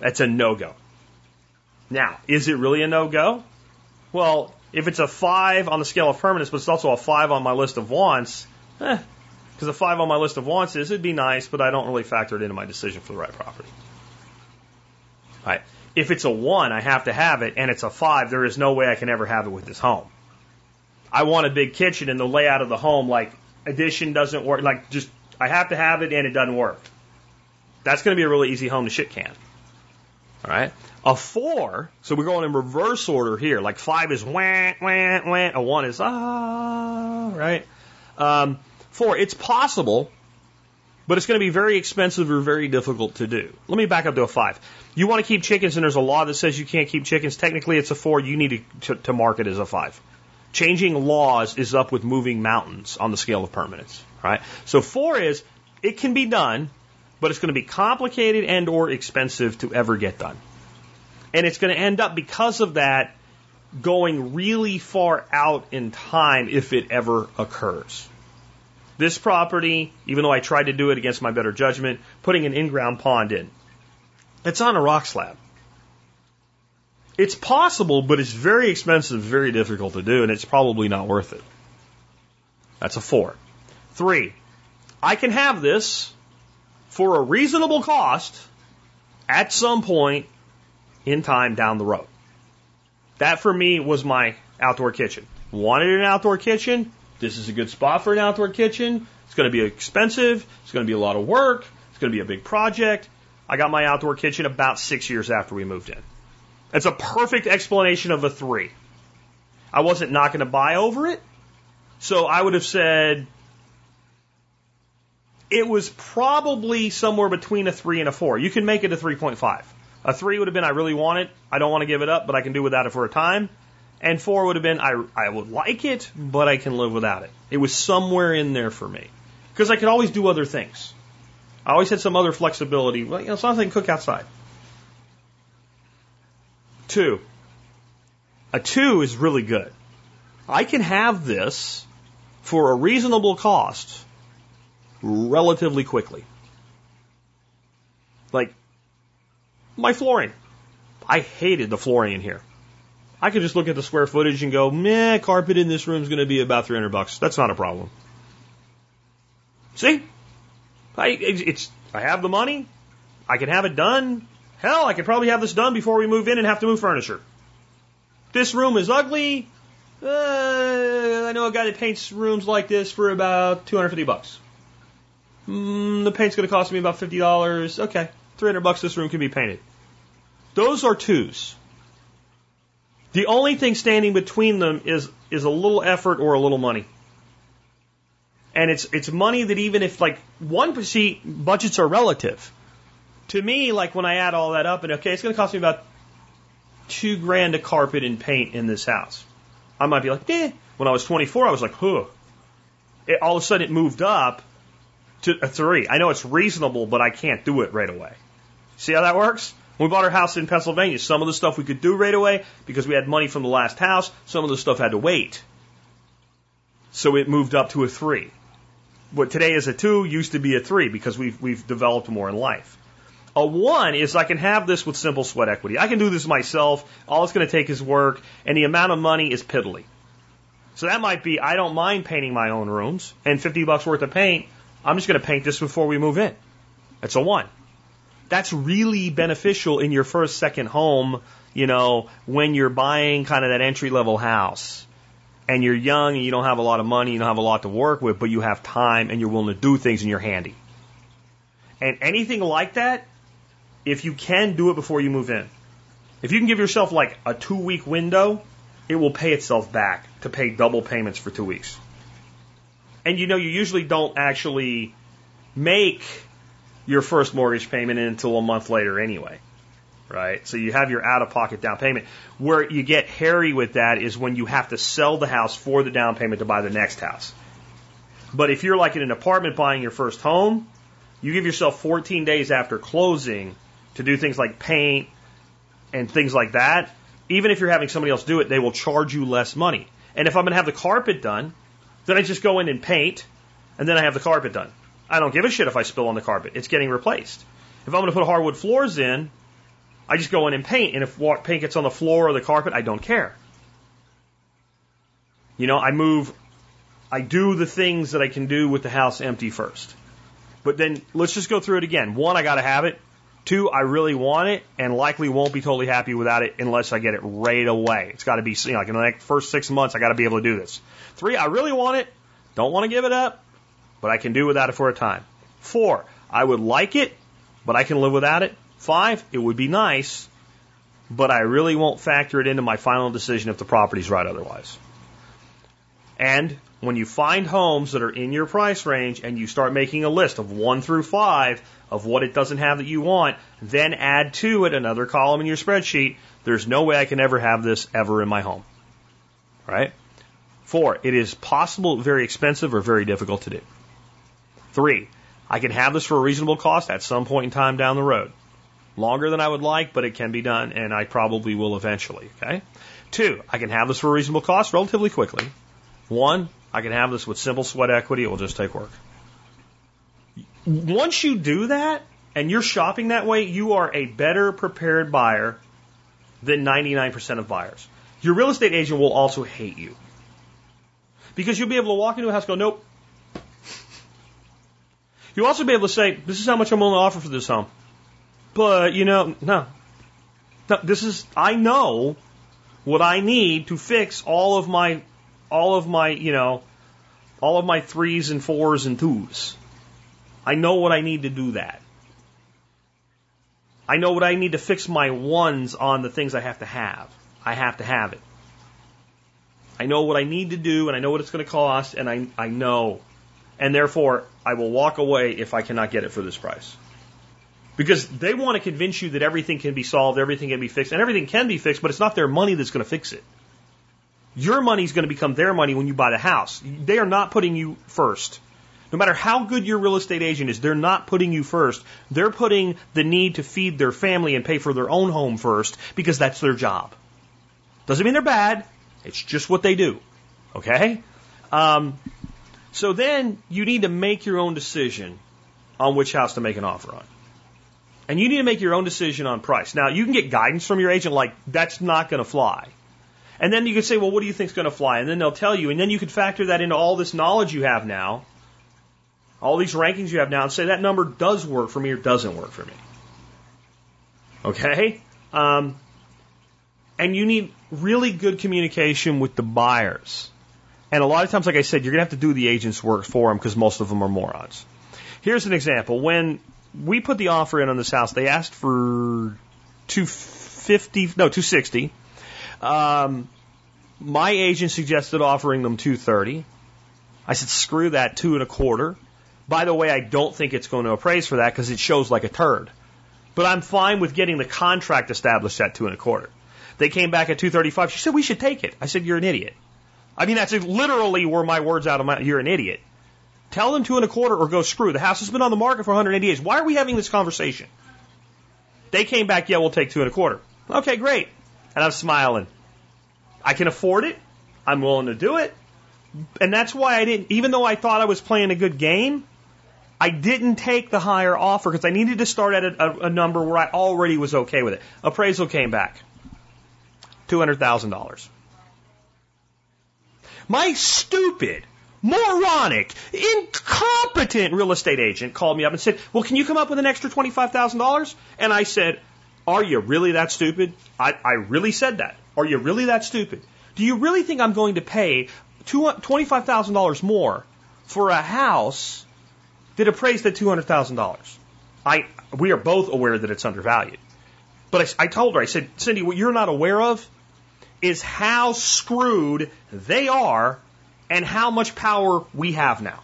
A: That's a no go. Now, is it really a no go? Well, if it's a five on the scale of permanence, but it's also a five on my list of wants, eh, because a five on my list of wants is it'd be nice, but I don't really factor it into my decision for the right property. All right. If it's a one, I have to have it, and it's a five, there is no way I can ever have it with this home. I want a big kitchen, and the layout of the home, like addition doesn't work. Like just I have to have it, and it doesn't work. That's going to be a really easy home to shit can. All right. A four, so we're going in reverse order here. Like five is wah, wah, wah. A one is ah, right? Um, four, it's possible, but it's going to be very expensive or very difficult to do. Let me back up to a five. You want to keep chickens, and there's a law that says you can't keep chickens. Technically, it's a four. You need to, to, to mark it as a five. Changing laws is up with moving mountains on the scale of permanence, right? So four is it can be done, but it's going to be complicated and or expensive to ever get done. And it's going to end up because of that going really far out in time if it ever occurs. This property, even though I tried to do it against my better judgment, putting an in-ground pond in, it's on a rock slab. It's possible, but it's very expensive, very difficult to do, and it's probably not worth it. That's a four. Three, I can have this for a reasonable cost at some point in time down the road. That for me was my outdoor kitchen. Wanted an outdoor kitchen. This is a good spot for an outdoor kitchen. It's going to be expensive. It's going to be a lot of work. It's going to be a big project. I got my outdoor kitchen about six years after we moved in. It's a perfect explanation of a three. I wasn't not going to buy over it. So I would have said it was probably somewhere between a three and a four. You can make it a 3.5. A three would have been I really want it. I don't want to give it up, but I can do without it for a time. And four would have been I, I would like it, but I can live without it. It was somewhere in there for me. Because I could always do other things. I always had some other flexibility. Well, you know, something cook outside. Two. A two is really good. I can have this for a reasonable cost relatively quickly. Like my flooring. I hated the flooring in here. I could just look at the square footage and go, meh, carpet in this room is going to be about 300 bucks. That's not a problem. See? I, it's, I have the money. I can have it done. Hell, I could probably have this done before we move in and have to move furniture. This room is ugly. Uh, I know a guy that paints rooms like this for about 250 bucks. Mm, the paint's going to cost me about $50. Okay, 300 bucks this room can be painted. Those are twos. The only thing standing between them is is a little effort or a little money. And it's it's money that even if like one budgets are relative. To me, like when I add all that up and okay, it's to cost me about two grand a carpet and paint in this house. I might be like, eh. When I was 24, I was like, huh. It, all of a sudden, it moved up to a three. I know it's reasonable, but I can't do it right away. See how that works? We bought our house in Pennsylvania, some of the stuff we could do right away because we had money from the last house. Some of the stuff had to wait. So it moved up to a three. What today is a two used to be a three because we've, we've developed more in life. A one is I can have this with simple sweat equity. I can do this myself. All it's going to take is work, and the amount of money is piddly. So that might be I don't mind painting my own rooms, and 50 bucks worth of paint I'm just going to paint this before we move in. That's a one. That's really beneficial in your first, second home, you know, when you're buying kind of that entry level house and you're young and you don't have a lot of money, you don't have a lot to work with, but you have time and you're willing to do things and you're handy. And anything like that, if you can do it before you move in, if you can give yourself like a two week window, it will pay itself back to pay double payments for two weeks. And you know, you usually don't actually make your first mortgage payment until a month later anyway. Right? So you have your out of pocket down payment. Where you get hairy with that is when you have to sell the house for the down payment to buy the next house. But if you're like in an apartment buying your first home, you give yourself 14 days after closing to do things like paint and things like that. Even if you're having somebody else do it, they will charge you less money. And if I'm going to have the carpet done, then I just go in and paint, and then I have the carpet done. I don't give a shit if I spill on the carpet. It's getting replaced. If I'm going to put hardwood floors in, I just go in and paint, and if paint gets on the floor or the carpet, I don't care. You know, I move, I do the things that I can do with the house empty first. But then let's just go through it again. One, I got to have it. Two, I really want it and likely won't be totally happy without it unless I get it right away. It's got to be, you know, like in the next first six months, I got to be able to do this. Three, I really want it. Don't want to give it up, but I can do without it for a time. Four, I would like it, but I can live without it. Five, it would be nice, but I really won't factor it into my final decision if the property's right otherwise. And when you find homes that are in your price range and you start making a list of one through five of what it doesn't have that you want, then add to it another column in your spreadsheet. There's no way I can ever have this ever in my home. Right? Four, it is possible, very expensive, or very difficult to do. Three, I can have this for a reasonable cost at some point in time down the road. Longer than I would like, but it can be done, and I probably will eventually. Okay? Two, I can have this for a reasonable cost relatively quickly. One, I can have this with simple sweat equity, it will just take work. Once you do that, and you're shopping that way, you are a better prepared buyer than 99% of buyers. Your real estate agent will also hate you. Because you'll be able to walk into a house and go, nope, You'll also be able to say, this is how much I'm willing to offer for this home. But, you know, no. no. This is, I know what I need to fix all of my, all of my, you know, all of my threes and fours and twos. I know what I need to do that. I know what I need to fix my ones on the things I have to have. I have to have it. I know what I need to do and I know what it's going to cost and I, I know and therefore I will walk away if I cannot get it for this price. Because they want to convince you that everything can be solved, everything can be fixed, and everything can be fixed, but it's not their money that's going to fix it. Your money is going to become their money when you buy the house. They are not putting you first. No matter how good your real estate agent is, they're not putting you first. They're putting the need to feed their family and pay for their own home first because that's their job. Doesn't mean they're bad. It's just what they do. Okay? Um, so then you need to make your own decision on which house to make an offer on. And you need to make your own decision on price. Now, you can get guidance from your agent like, that's not going to fly. And then you can say, well, what do you think is going to fly? And then they'll tell you. And then you can factor that into all this knowledge you have now, all these rankings you have now, and say that number does work for me or doesn't work for me. Okay? Um, and you need really good communication with the buyers. And a lot of times, like I said, you're going to have to do the agent's work for them because most of them are morons. Here's an example. When we put the offer in on this house, they asked for 250, no, 260. Um, my agent suggested offering them 230. I said, screw that, two and a quarter. By the way, I don't think it's going to appraise for that because it shows like a turd. But I'm fine with getting the contract established at two and a quarter. They came back at 235. She said, we should take it. I said, you're an idiot. I mean, that's literally were my words out of my, you're an idiot. Tell them two and a quarter or go screw. The house has been on the market for 180 days. Why are we having this conversation? They came back, yeah, we'll take two and a quarter. Okay, great. And I'm smiling. I can afford it. I'm willing to do it. And that's why I didn't, even though I thought I was playing a good game, I didn't take the higher offer because I needed to start at a, a, number where I already was okay with it. Appraisal came back. $200,000. My stupid, moronic, incompetent real estate agent called me up and said, Well, can you come up with an extra $25,000? And I said, Are you really that stupid? I, I really said that. Are you really that stupid? Do you really think I'm going to pay $25,000 more for a house that appraised at $200,000? I, we are both aware that it's undervalued. But I, I told her, I said, Cindy, what you're not aware of is how screwed they are and how much power we have now.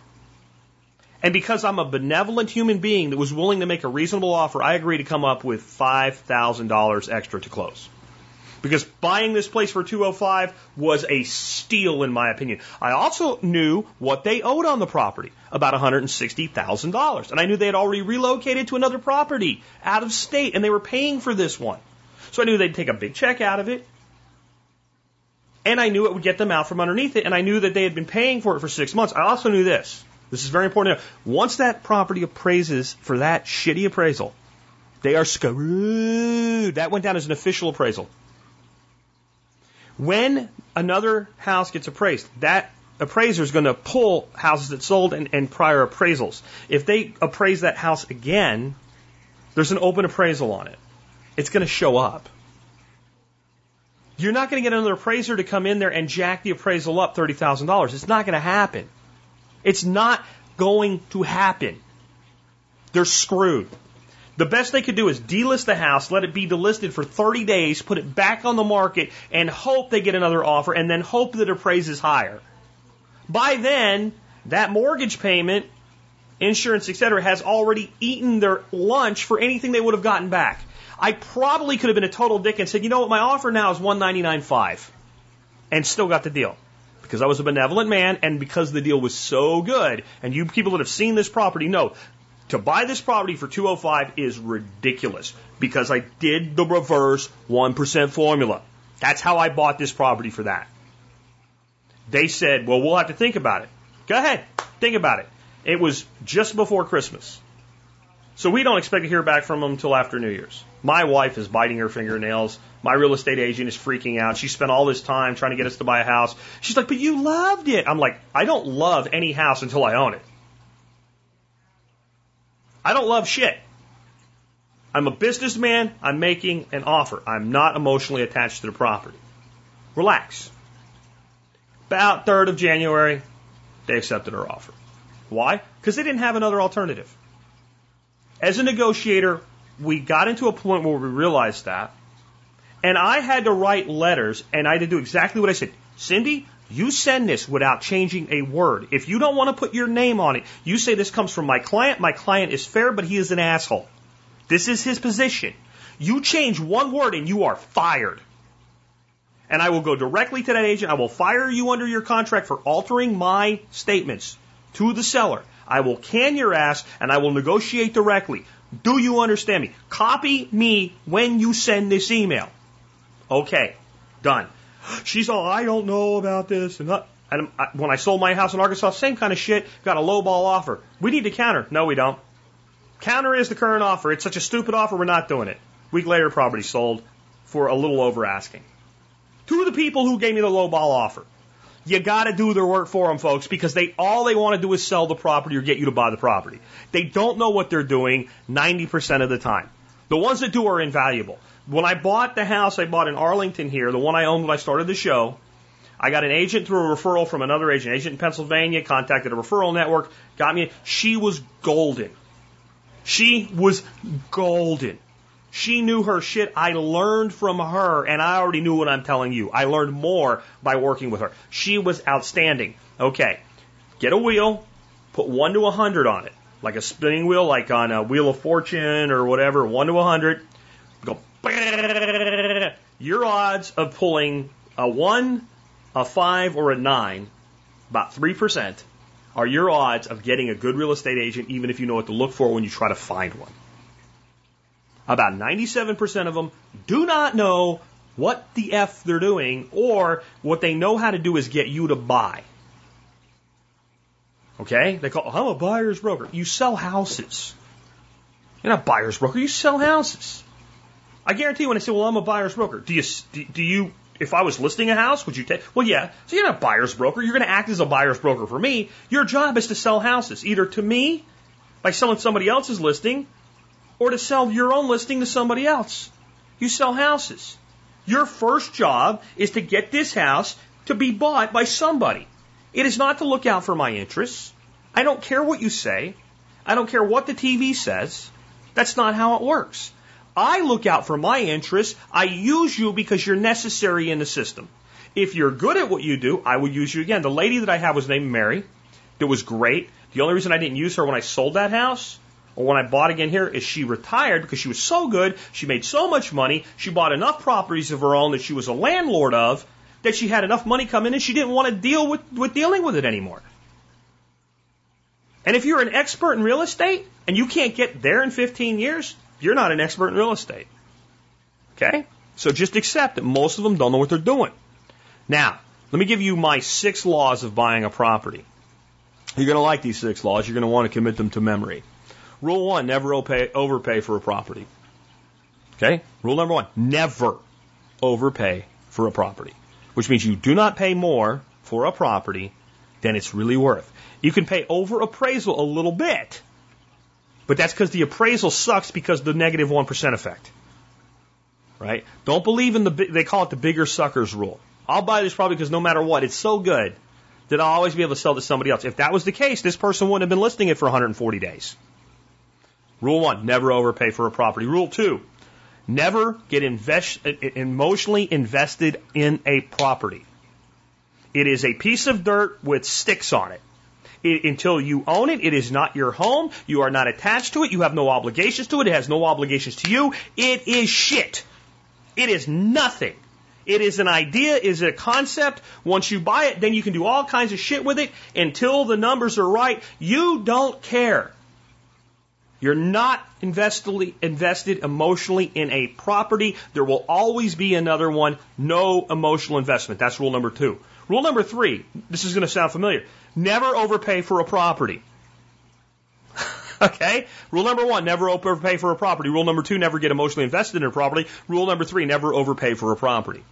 A: And because I'm a benevolent human being that was willing to make a reasonable offer, I agreed to come up with $5,000 extra to close. Because buying this place for 205 was a steal in my opinion. I also knew what they owed on the property, about $160,000. And I knew they had already relocated to another property out of state and they were paying for this one. So I knew they'd take a big check out of it and I knew it would get them out from underneath it, and I knew that they had been paying for it for six months. I also knew this. This is very important. Once that property appraises for that shitty appraisal, They are screwed. That went down as an official appraisal. When another house gets appraised, that appraiser is going to pull houses that sold and, and prior appraisals. If they appraise that house again, there's an open appraisal on it. It's going to show up. You're not going to get another appraiser to come in there and jack the appraisal up $30,000. It's not going to happen. It's not going to happen. They're screwed. The best they could do is delist the house, let it be delisted for 30 days, put it back on the market, and hope they get another offer, and then hope that it appraises higher. By then, that mortgage payment, insurance, etc., has already eaten their lunch for anything they would have gotten back. I probably could have been a total dick and said, you know what, my offer now is 199.5 and still got the deal. Because I was a benevolent man and because the deal was so good, and you people that have seen this property know to buy this property for 205 is ridiculous because I did the reverse 1% formula. That's how I bought this property for that. They said, well, we'll have to think about it. Go ahead, think about it. It was just before Christmas. So we don't expect to hear back from them until after New Year's. My wife is biting her fingernails. My real estate agent is freaking out. She spent all this time trying to get us to buy a house. She's like, but you loved it. I'm like, I don't love any house until I own it. I don't love shit. I'm a businessman. I'm making an offer. I'm not emotionally attached to the property. Relax. About 3rd of January, they accepted our offer. Why? Because they didn't have another alternative. As a negotiator, we got into a point where we realized that, and I had to write letters, and I had to do exactly what I said. Cindy, you send this without changing a word. If you don't want to put your name on it, you say this comes from my client. My client is fair, but he is an asshole. This is his position. You change one word and you are fired and I will go directly to that agent. I will fire you under your contract for altering my statements to the seller. I will can your ass and I will negotiate directly. Do you understand me? Copy me when you send this email. Okay, done. She's all, I don't know about this. And, and I, when I sold my house in Arkansas, same kind of shit, got a low ball offer. We need to counter. No, we don't. Counter is the current offer. It's such a stupid offer, we're not doing it. Week later, property sold for a little over asking to the people who gave me the low ball offer. You got to do their work for them, folks, because they all they want to do is sell the property or get you to buy the property. They don't know what they're doing 90% of the time. The ones that do are invaluable. When I bought the house I bought in Arlington here, the one I owned when I started the show, I got an agent through a referral from another agent, agent in Pennsylvania, contacted a referral network, got me. She was golden. She was golden. She knew her shit. I learned from her, and I already knew what I'm telling you. I learned more by working with her. She was outstanding. Okay, get a wheel, put one to a hundred on it, like a spinning wheel, like on a Wheel of Fortune or whatever. One to a hundred. Go. Your odds of pulling a one, a five, or a nine, about three percent, are your odds of getting a good real estate agent, even if you know what to look for when you try to find one. About 97% of them do not know what the F they're doing, or what they know how to do is get you to buy. Okay? They call, I'm a buyer's broker. You sell houses. You're not a buyer's broker, you sell houses. I guarantee you when I say, well, I'm a buyer's broker, do you, do you, if I was listing a house, would you take, well, yeah. So you're not a buyer's broker. You're going to act as a buyer's broker for me. Your job is to sell houses, either to me by selling somebody else's listing or to sell your own listing to somebody else. You sell houses. Your first job is to get this house to be bought by somebody. It is not to look out for my interests. I don't care what you say. I don't care what the TV says. That's not how it works. I look out for my interests. I use you because you're necessary in the system. If you're good at what you do, I will use you again. The lady that I have was named Mary. It was great. The only reason I didn't use her when I sold that house or when I bought again here is she retired because she was so good, she made so much money, she bought enough properties of her own that she was a landlord of, that she had enough money come in and she didn't want to deal with, with dealing with it anymore. And if you're an expert in real estate and you can't get there in 15 years, you're not an expert in real estate. Okay? So just accept that most of them don't know what they're doing. Now, let me give you my six laws of buying a property. You're going to like these six laws. You're going to want to commit them to memory. Rule one, never overpay, for a property. Okay? Rule number one never overpay for a property, which means you do not pay more for a property than it's really worth. You can pay over appraisal a little bit, but that's because the appraisal sucks because the negative 1 effect. Right? Don't believe in the, they call it the bigger suckers rule. I'll buy this probably because no matter what, it's so good that I'll always be able to sell to somebody else. If that was the case, this person wouldn't have been listing it for 140 days. Rule one, never overpay for a property. Rule two, never get invest, uh, uh, emotionally invested in a property. It is a piece of dirt with sticks on it. It. Until you own it, it is not your home. You are not attached to it. You have no obligations to it. It has no obligations to you. It is shit. It is nothing. It is an idea, is a concept. Once you buy it, then you can do all kinds of shit with it until the numbers are right. You don't care. You're not invested, invested emotionally in a property. There will always be another one. No emotional investment. That's rule number two. Rule number three. This is going to sound familiar. Never overpay for a property. okay? Rule number one, never overpay for a property. Rule number two, never get emotionally invested in a property. Rule number three, never overpay for a property.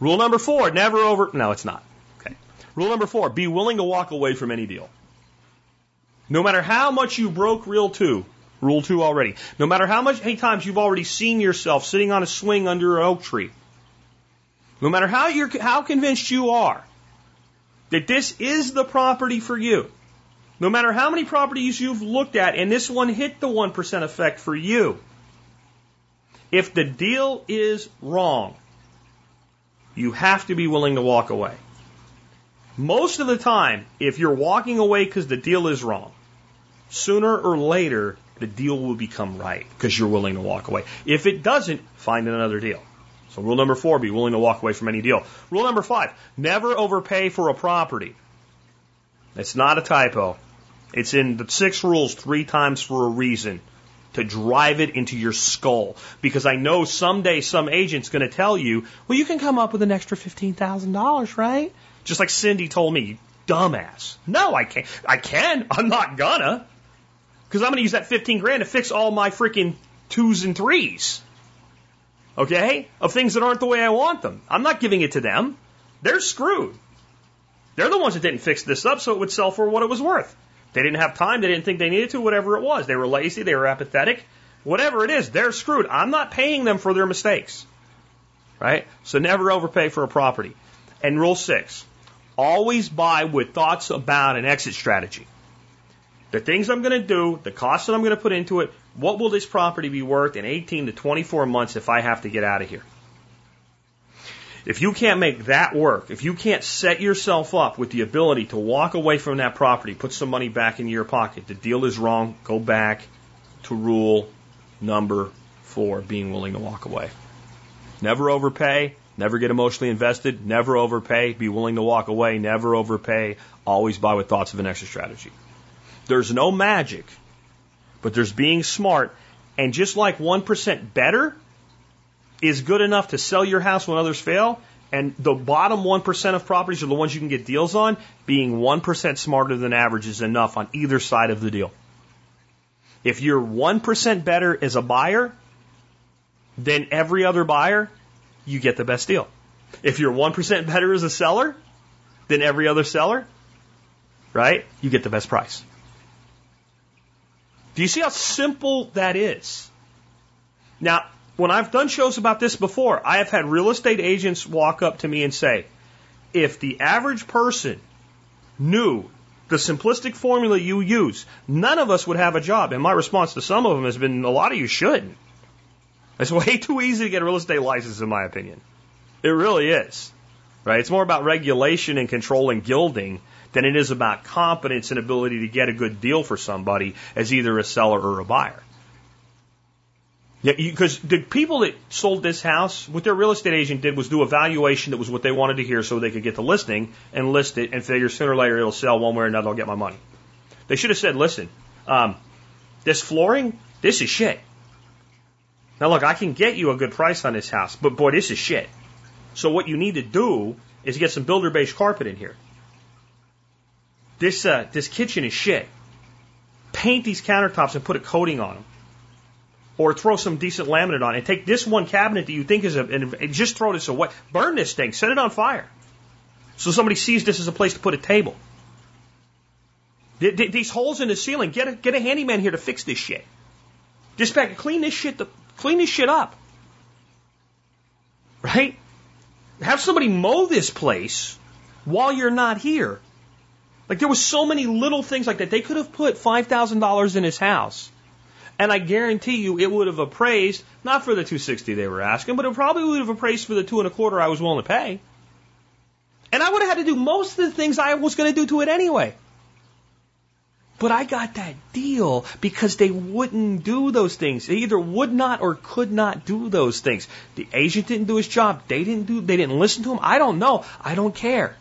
A: Rule number four, never over. No, it's not. Okay. Rule number four, be willing to walk away from any deal. No matter how much you broke rule two, rule two already, no matter how much many times you've already seen yourself sitting on a swing under an oak tree, no matter how you're, how convinced you are that this is the property for you, no matter how many properties you've looked at and this one hit the 1% effect for you, if the deal is wrong, you have to be willing to walk away. Most of the time, if you're walking away because the deal is wrong, sooner or later, the deal will become right because you're willing to walk away. If it doesn't, find another deal. So rule number four, be willing to walk away from any deal. Rule number five, never overpay for a property. It's not a typo. It's in the six rules three times for a reason to drive it into your skull. Because I know someday some agent's going to tell you, well, you can come up with an extra $15,000, right? Just like Cindy told me, dumbass. No, I can't. I can. I'm not gonna. Because I'm going to use that 15 grand to fix all my freaking twos and threes. Okay? Of things that aren't the way I want them. I'm not giving it to them. They're screwed. They're the ones that didn't fix this up so it would sell for what it was worth. They didn't have time. They didn't think they needed to, whatever it was. They were lazy. They were apathetic. Whatever it is, they're screwed. I'm not paying them for their mistakes. Right? So never overpay for a property. And rule six, always buy with thoughts about an exit strategy. The things I'm going to do, the costs that I'm going to put into it, what will this property be worth in 18 to 24 months if I have to get out of here? If you can't make that work, if you can't set yourself up with the ability to walk away from that property, put some money back into your pocket, the deal is wrong, go back to rule number four, being willing to walk away. Never overpay, never get emotionally invested, never overpay, be willing to walk away, never overpay, always buy with thoughts of an exit strategy. There's no magic, but there's being smart, and just like 1% better, is good enough to sell your house when others fail, and the bottom 1% of properties are the ones you can get deals on, being 1% smarter than average is enough on either side of the deal. If you're 1% better as a buyer than every other buyer, you get the best deal. If you're 1% better as a seller than every other seller, right, you get the best price. Do you see how simple that is? Now, when I've done shows about this before, I have had real estate agents walk up to me and say, if the average person knew the simplistic formula you use, none of us would have a job. And my response to some of them has been, a lot of you shouldn't. It's way too easy to get a real estate license, in my opinion. It really is. Right? It's more about regulation and control and gilding than it is about competence and ability to get a good deal for somebody as either a seller or a buyer. Yeah, because the people that sold this house, what their real estate agent did was do a valuation that was what they wanted to hear so they could get the listing and list it and figure sooner or later it'll sell one way or another, I'll get my money. They should have said, listen, um, this flooring, this is shit. Now look, I can get you a good price on this house, but boy, this is shit. So what you need to do is get some builder based carpet in here. This, uh, this kitchen is shit. Paint these countertops and put a coating on them. or throw some decent laminate on it. Take this one cabinet that you think is a, and just throw this away. Burn this thing. Set it on fire. So somebody sees this as a place to put a table. These holes in the ceiling, get a, get a handyman here to fix this shit. Back, clean this shit, clean this shit up. Right? Have somebody mow this place while you're not here. Like there was so many little things like that. They could have put five thousand dollars in his house and I guarantee you it would have appraised, not for the 260 they were asking, but it probably would have appraised for the two and a quarter I was willing to pay. And I would have had to do most of the things I was going to do to it anyway. But I got that deal because they wouldn't do those things. They either would not or could not do those things. The agent didn't do his job. They didn't do, they didn't listen to him. I don't know. I don't care.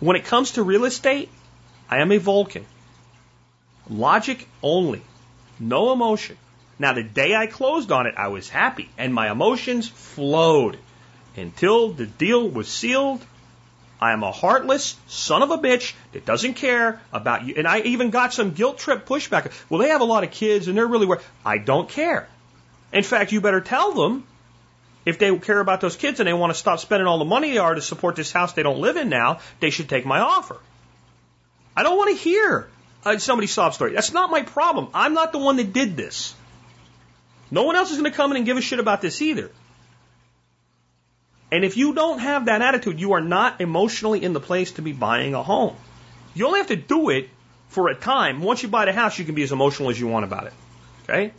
A: When it comes to real estate, I am a Vulcan. Logic only. No emotion. Now, the day I closed on it, I was happy and my emotions flowed until the deal was sealed. I am a heartless son of a bitch that doesn't care about you. And I even got some guilt trip pushback. Well, they have a lot of kids and they're really worried. I don't care. In fact, you better tell them if they care about those kids and they want to stop spending all the money they are to support this house they don't live in now, they should take my offer. I don't want to hear uh, somebody's sob story. That's not my problem. I'm not the one that did this. No one else is going to come in and give a shit about this either. And if you don't have that attitude, you are not emotionally in the place to be buying a home. You only have to do it for a time. Once you buy the house, you can be as emotional as you want about it. Okay?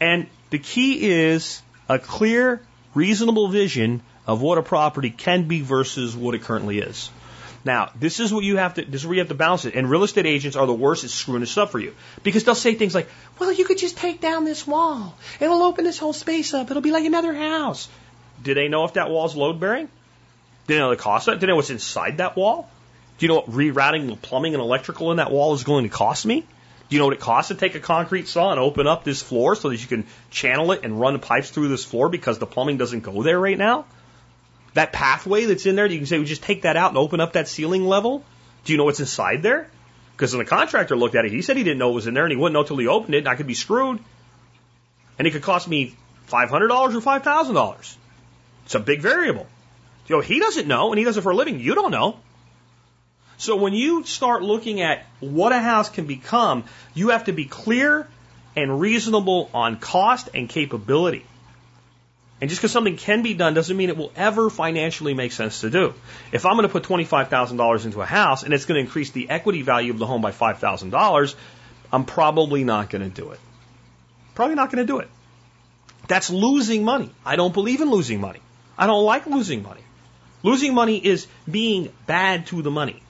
A: And the key is a clear, reasonable vision of what a property can be versus what it currently is. Now, this is what you have to, this is where you have to balance it. And real estate agents are the worst at screwing this up for you. Because they'll say things like, well, you could just take down this wall. It'll open this whole space up. It'll be like another house. Do they know if that wall's load bearing? Do they know the cost of it? Do they know what's inside that wall? Do you know what rerouting the plumbing and electrical in that wall is going to cost me? Do you know what it costs to take a concrete saw and open up this floor so that you can channel it and run the pipes through this floor because the plumbing doesn't go there right now? That pathway that's in there, you can say, we just take that out and open up that ceiling level. Do you know what's inside there? Because when the contractor looked at it, he said he didn't know it was in there and he wouldn't know until he opened it and I could be screwed. And it could cost me $500 or $5,000. It's a big variable. You know, he doesn't know and he does it for a living. You don't know. So when you start looking at what a house can become, you have to be clear and reasonable on cost and capability. And just because something can be done doesn't mean it will ever financially make sense to do. If I'm going to put $25,000 into a house and it's going to increase the equity value of the home by $5,000, I'm probably not going to do it. Probably not going to do it. That's losing money. I don't believe in losing money. I don't like losing money. Losing money is being bad to the money.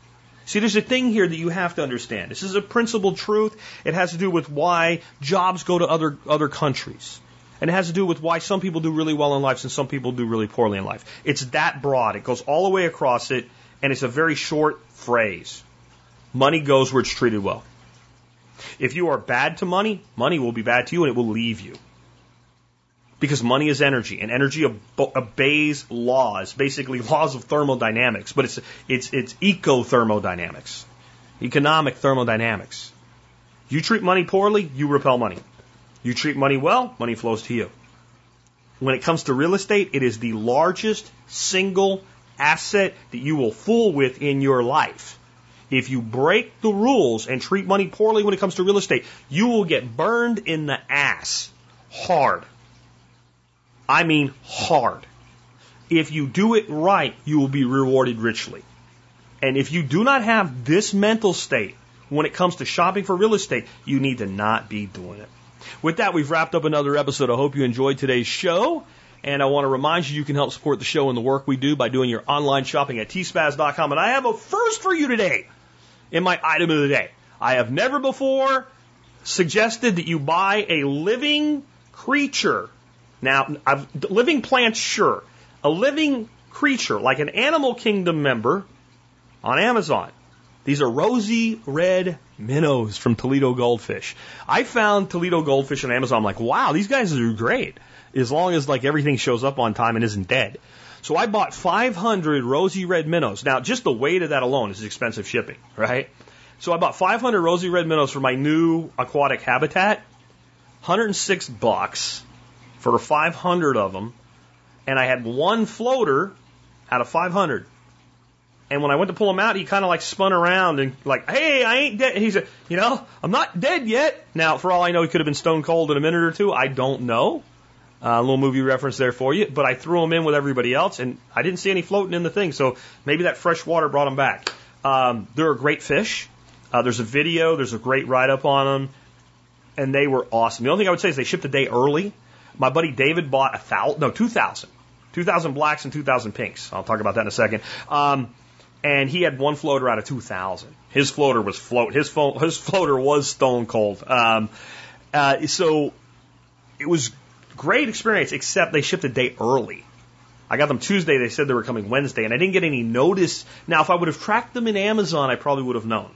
A: See, there's a thing here that you have to understand. This is a principled truth. It has to do with why jobs go to other, other countries. And it has to do with why some people do really well in life and some people do really poorly in life. It's that broad. It goes all the way across it, and it's a very short phrase. Money goes where it's treated well. If you are bad to money, money will be bad to you and it will leave you. Because money is energy, and energy obeys laws, basically laws of thermodynamics, but it's, it's, it's eco-thermodynamics, economic thermodynamics. You treat money poorly, you repel money. You treat money well, money flows to you. When it comes to real estate, it is the largest single asset that you will fool with in your life. If you break the rules and treat money poorly when it comes to real estate, you will get burned in the ass hard. I mean hard. If you do it right, you will be rewarded richly. And if you do not have this mental state when it comes to shopping for real estate, you need to not be doing it. With that, we've wrapped up another episode. I hope you enjoyed today's show. And I want to remind you, you can help support the show and the work we do by doing your online shopping at tspaz.com. And I have a first for you today in my item of the day. I have never before suggested that you buy a living creature. Now, I've, living plants, sure. A living creature, like an animal kingdom member on Amazon. These are rosy red minnows from Toledo Goldfish. I found Toledo Goldfish on Amazon. I'm like, wow, these guys are great. As long as like everything shows up on time and isn't dead. So I bought 500 rosy red minnows. Now, just the weight of that alone is expensive shipping, right? So I bought 500 rosy red minnows for my new aquatic habitat. 106 bucks for 500 of them, and I had one floater out of 500. And when I went to pull him out, he kind of like spun around and like, "Hey, I ain't dead." He said, "You know, I'm not dead yet." Now, for all I know, he could have been stone cold in a minute or two. I don't know. Uh, a little movie reference there for you. But I threw him in with everybody else, and I didn't see any floating in the thing. So maybe that fresh water brought him back. Um, they're a great fish. Uh, there's a video. There's a great write up on them, and they were awesome. The only thing I would say is they shipped a day early. My buddy David bought a thousand, no, two thousand, two thousand blacks and two thousand pinks. I'll talk about that in a second. Um, and he had one floater out of 2,000. His floater was float. His, fo- his floater was stone cold. Um, uh, so it was great experience, except they shipped a day early. I got them Tuesday. They said they were coming Wednesday, and I didn't get any notice. Now, if I would have tracked them in Amazon, I probably would have known.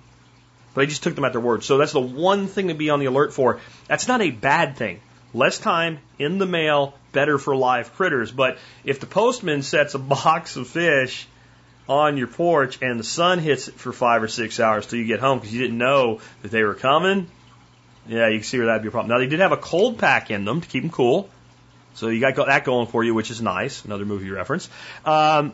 A: But I just took them at their word. So that's the one thing to be on the alert for. That's not a bad thing. Less time in the mail, better for live critters. But if the postman sets a box of fish on your porch and the sun hits it for five or six hours till you get home because you didn't know that they were coming, yeah, you can see where that'd be a problem. Now they did have a cold pack in them to keep them cool, so you got that going for you, which is nice. Another movie reference. Um,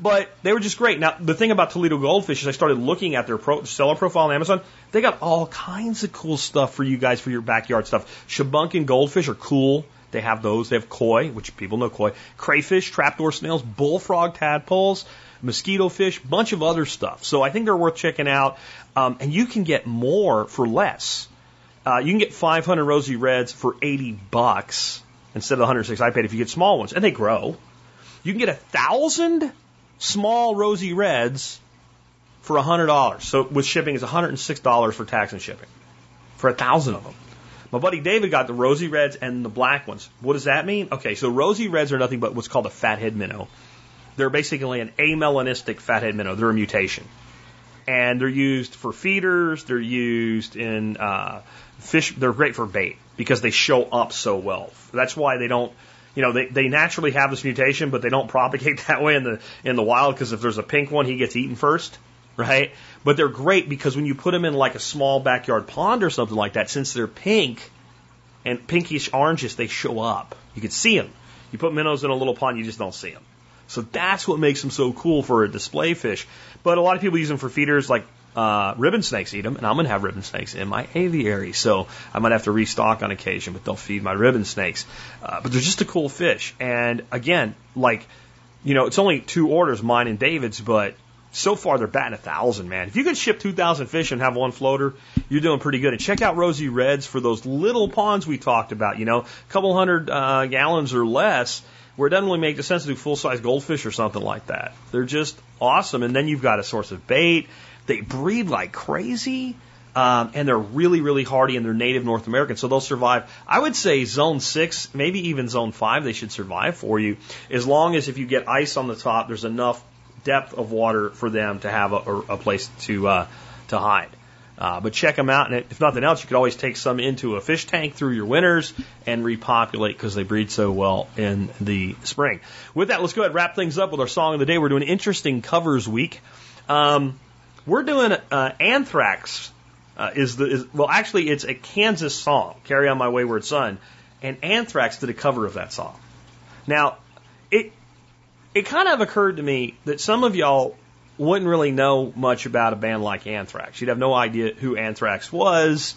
A: but they were just great. Now the thing about Toledo Goldfish is I started looking at their pro, seller profile on Amazon. They got all kinds of cool stuff for you guys for your backyard stuff. Shubunkin goldfish are cool. They have those. They have koi, which people know koi, crayfish, trapdoor snails, bullfrog tadpoles mosquito fish, bunch of other stuff. So I think they're worth checking out. Um, and you can get more for less. Uh, you can get 500 rosy reds for 80 bucks instead of 106 I paid if you get small ones, and they grow. You can get a thousand small rosy reds for $100. So with shipping, it's $106 for tax and shipping for a thousand of them. My buddy David got the rosy reds and the black ones. What does that mean? Okay, so rosy reds are nothing but what's called a fathead minnow. They're basically an amelanistic fathead minnow. They're a mutation. And they're used for feeders. They're used in uh, fish. They're great for bait because they show up so well. That's why they don't, you know, they, they naturally have this mutation, but they don't propagate that way in the in the wild because if there's a pink one, he gets eaten first, right? But they're great because when you put them in like a small backyard pond or something like that, since they're pink and pinkish orangish, they show up. You can see them. You put minnows in a little pond, you just don't see them. So that's what makes them so cool for a display fish. But a lot of people use them for feeders like uh, ribbon snakes eat them, and I'm going to have ribbon snakes in my aviary. So I might have to restock on occasion, but they'll feed my ribbon snakes. Uh, but they're just a cool fish. And again, like, you know, it's only two orders, mine and David's, but so far they're batting a thousand, man. If you can ship 2,000 fish and have one floater, you're doing pretty good. And check out Rosy Reds for those little ponds we talked about, you know, a couple hundred uh, gallons or less where it doesn't really make sense to do full size goldfish or something like that. They're just awesome. And then you've got a source of bait. They breed like crazy. Um, and they're really, really hardy and they're native North American, so they'll survive. I would say zone six, maybe even zone five, they should survive for you, as long as if you get ice on the top, there's enough depth of water for them to have a, a place to uh, to hide. Uh, but check them out, and if nothing else, you could always take some into a fish tank through your winters and repopulate because they breed so well in the spring. With that, let's go ahead and wrap things up with our song of the day. We're doing interesting covers week. Um, we're doing uh, Anthrax. Uh, is the is, well, actually, it's a Kansas song, "Carry On My Wayward Son," and Anthrax did a cover of that song. Now, it it kind of occurred to me that some of y'all wouldn't really know much about a band like Anthrax. You'd have no idea who Anthrax was.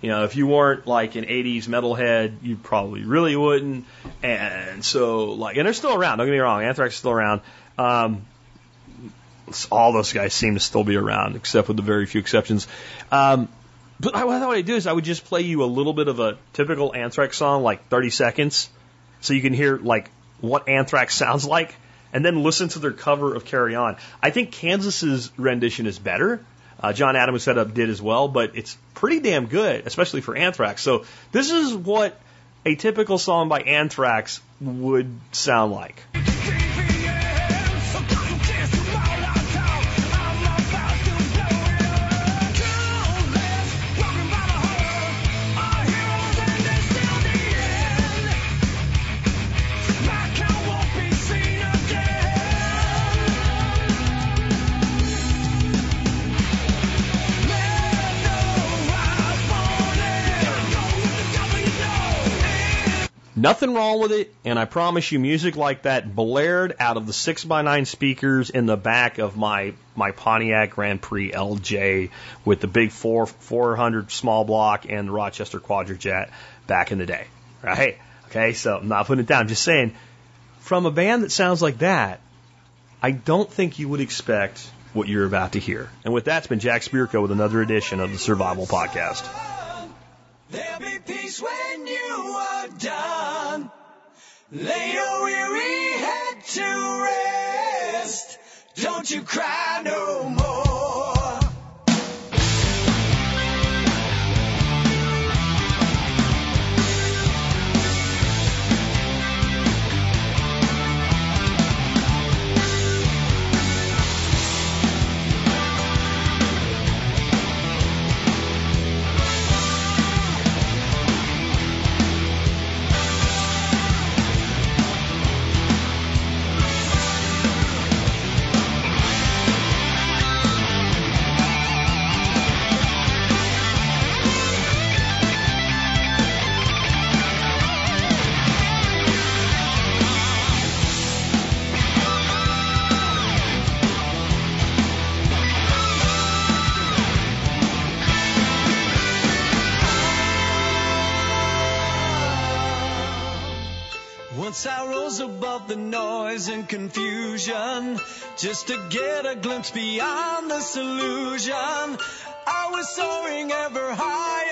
A: You know, if you weren't like an 80s metalhead, you probably really wouldn't. And so, like, and they're still around. Don't get me wrong. Anthrax is still around. Um, all those guys seem to still be around, except with the very few exceptions. Um, but I, what I would do is I would just play you a little bit of a typical Anthrax song, like 30 seconds, so you can hear like what Anthrax sounds like and then listen to their cover of Carry On. I think Kansas's rendition is better. Uh, John Adams set up did as well, but it's pretty damn good, especially for Anthrax. So this is what a typical song by Anthrax would sound like. Nothing wrong with it, and I promise you, music like that blared out of the six by nine speakers in the back of my my Pontiac Grand Prix LJ with the big four 400 small block and the Rochester Quadrajet back in the day, right? Okay, so I'm not putting it down. I'm just saying, from a band that sounds like that, I don't think you would expect what you're about to hear. And with that, it's been Jack Spirko with another edition of the Survival Podcast.
B: Lay your weary head to rest. Don't you cry no more. Confusion just to get a glimpse beyond this illusion. I was soaring ever higher,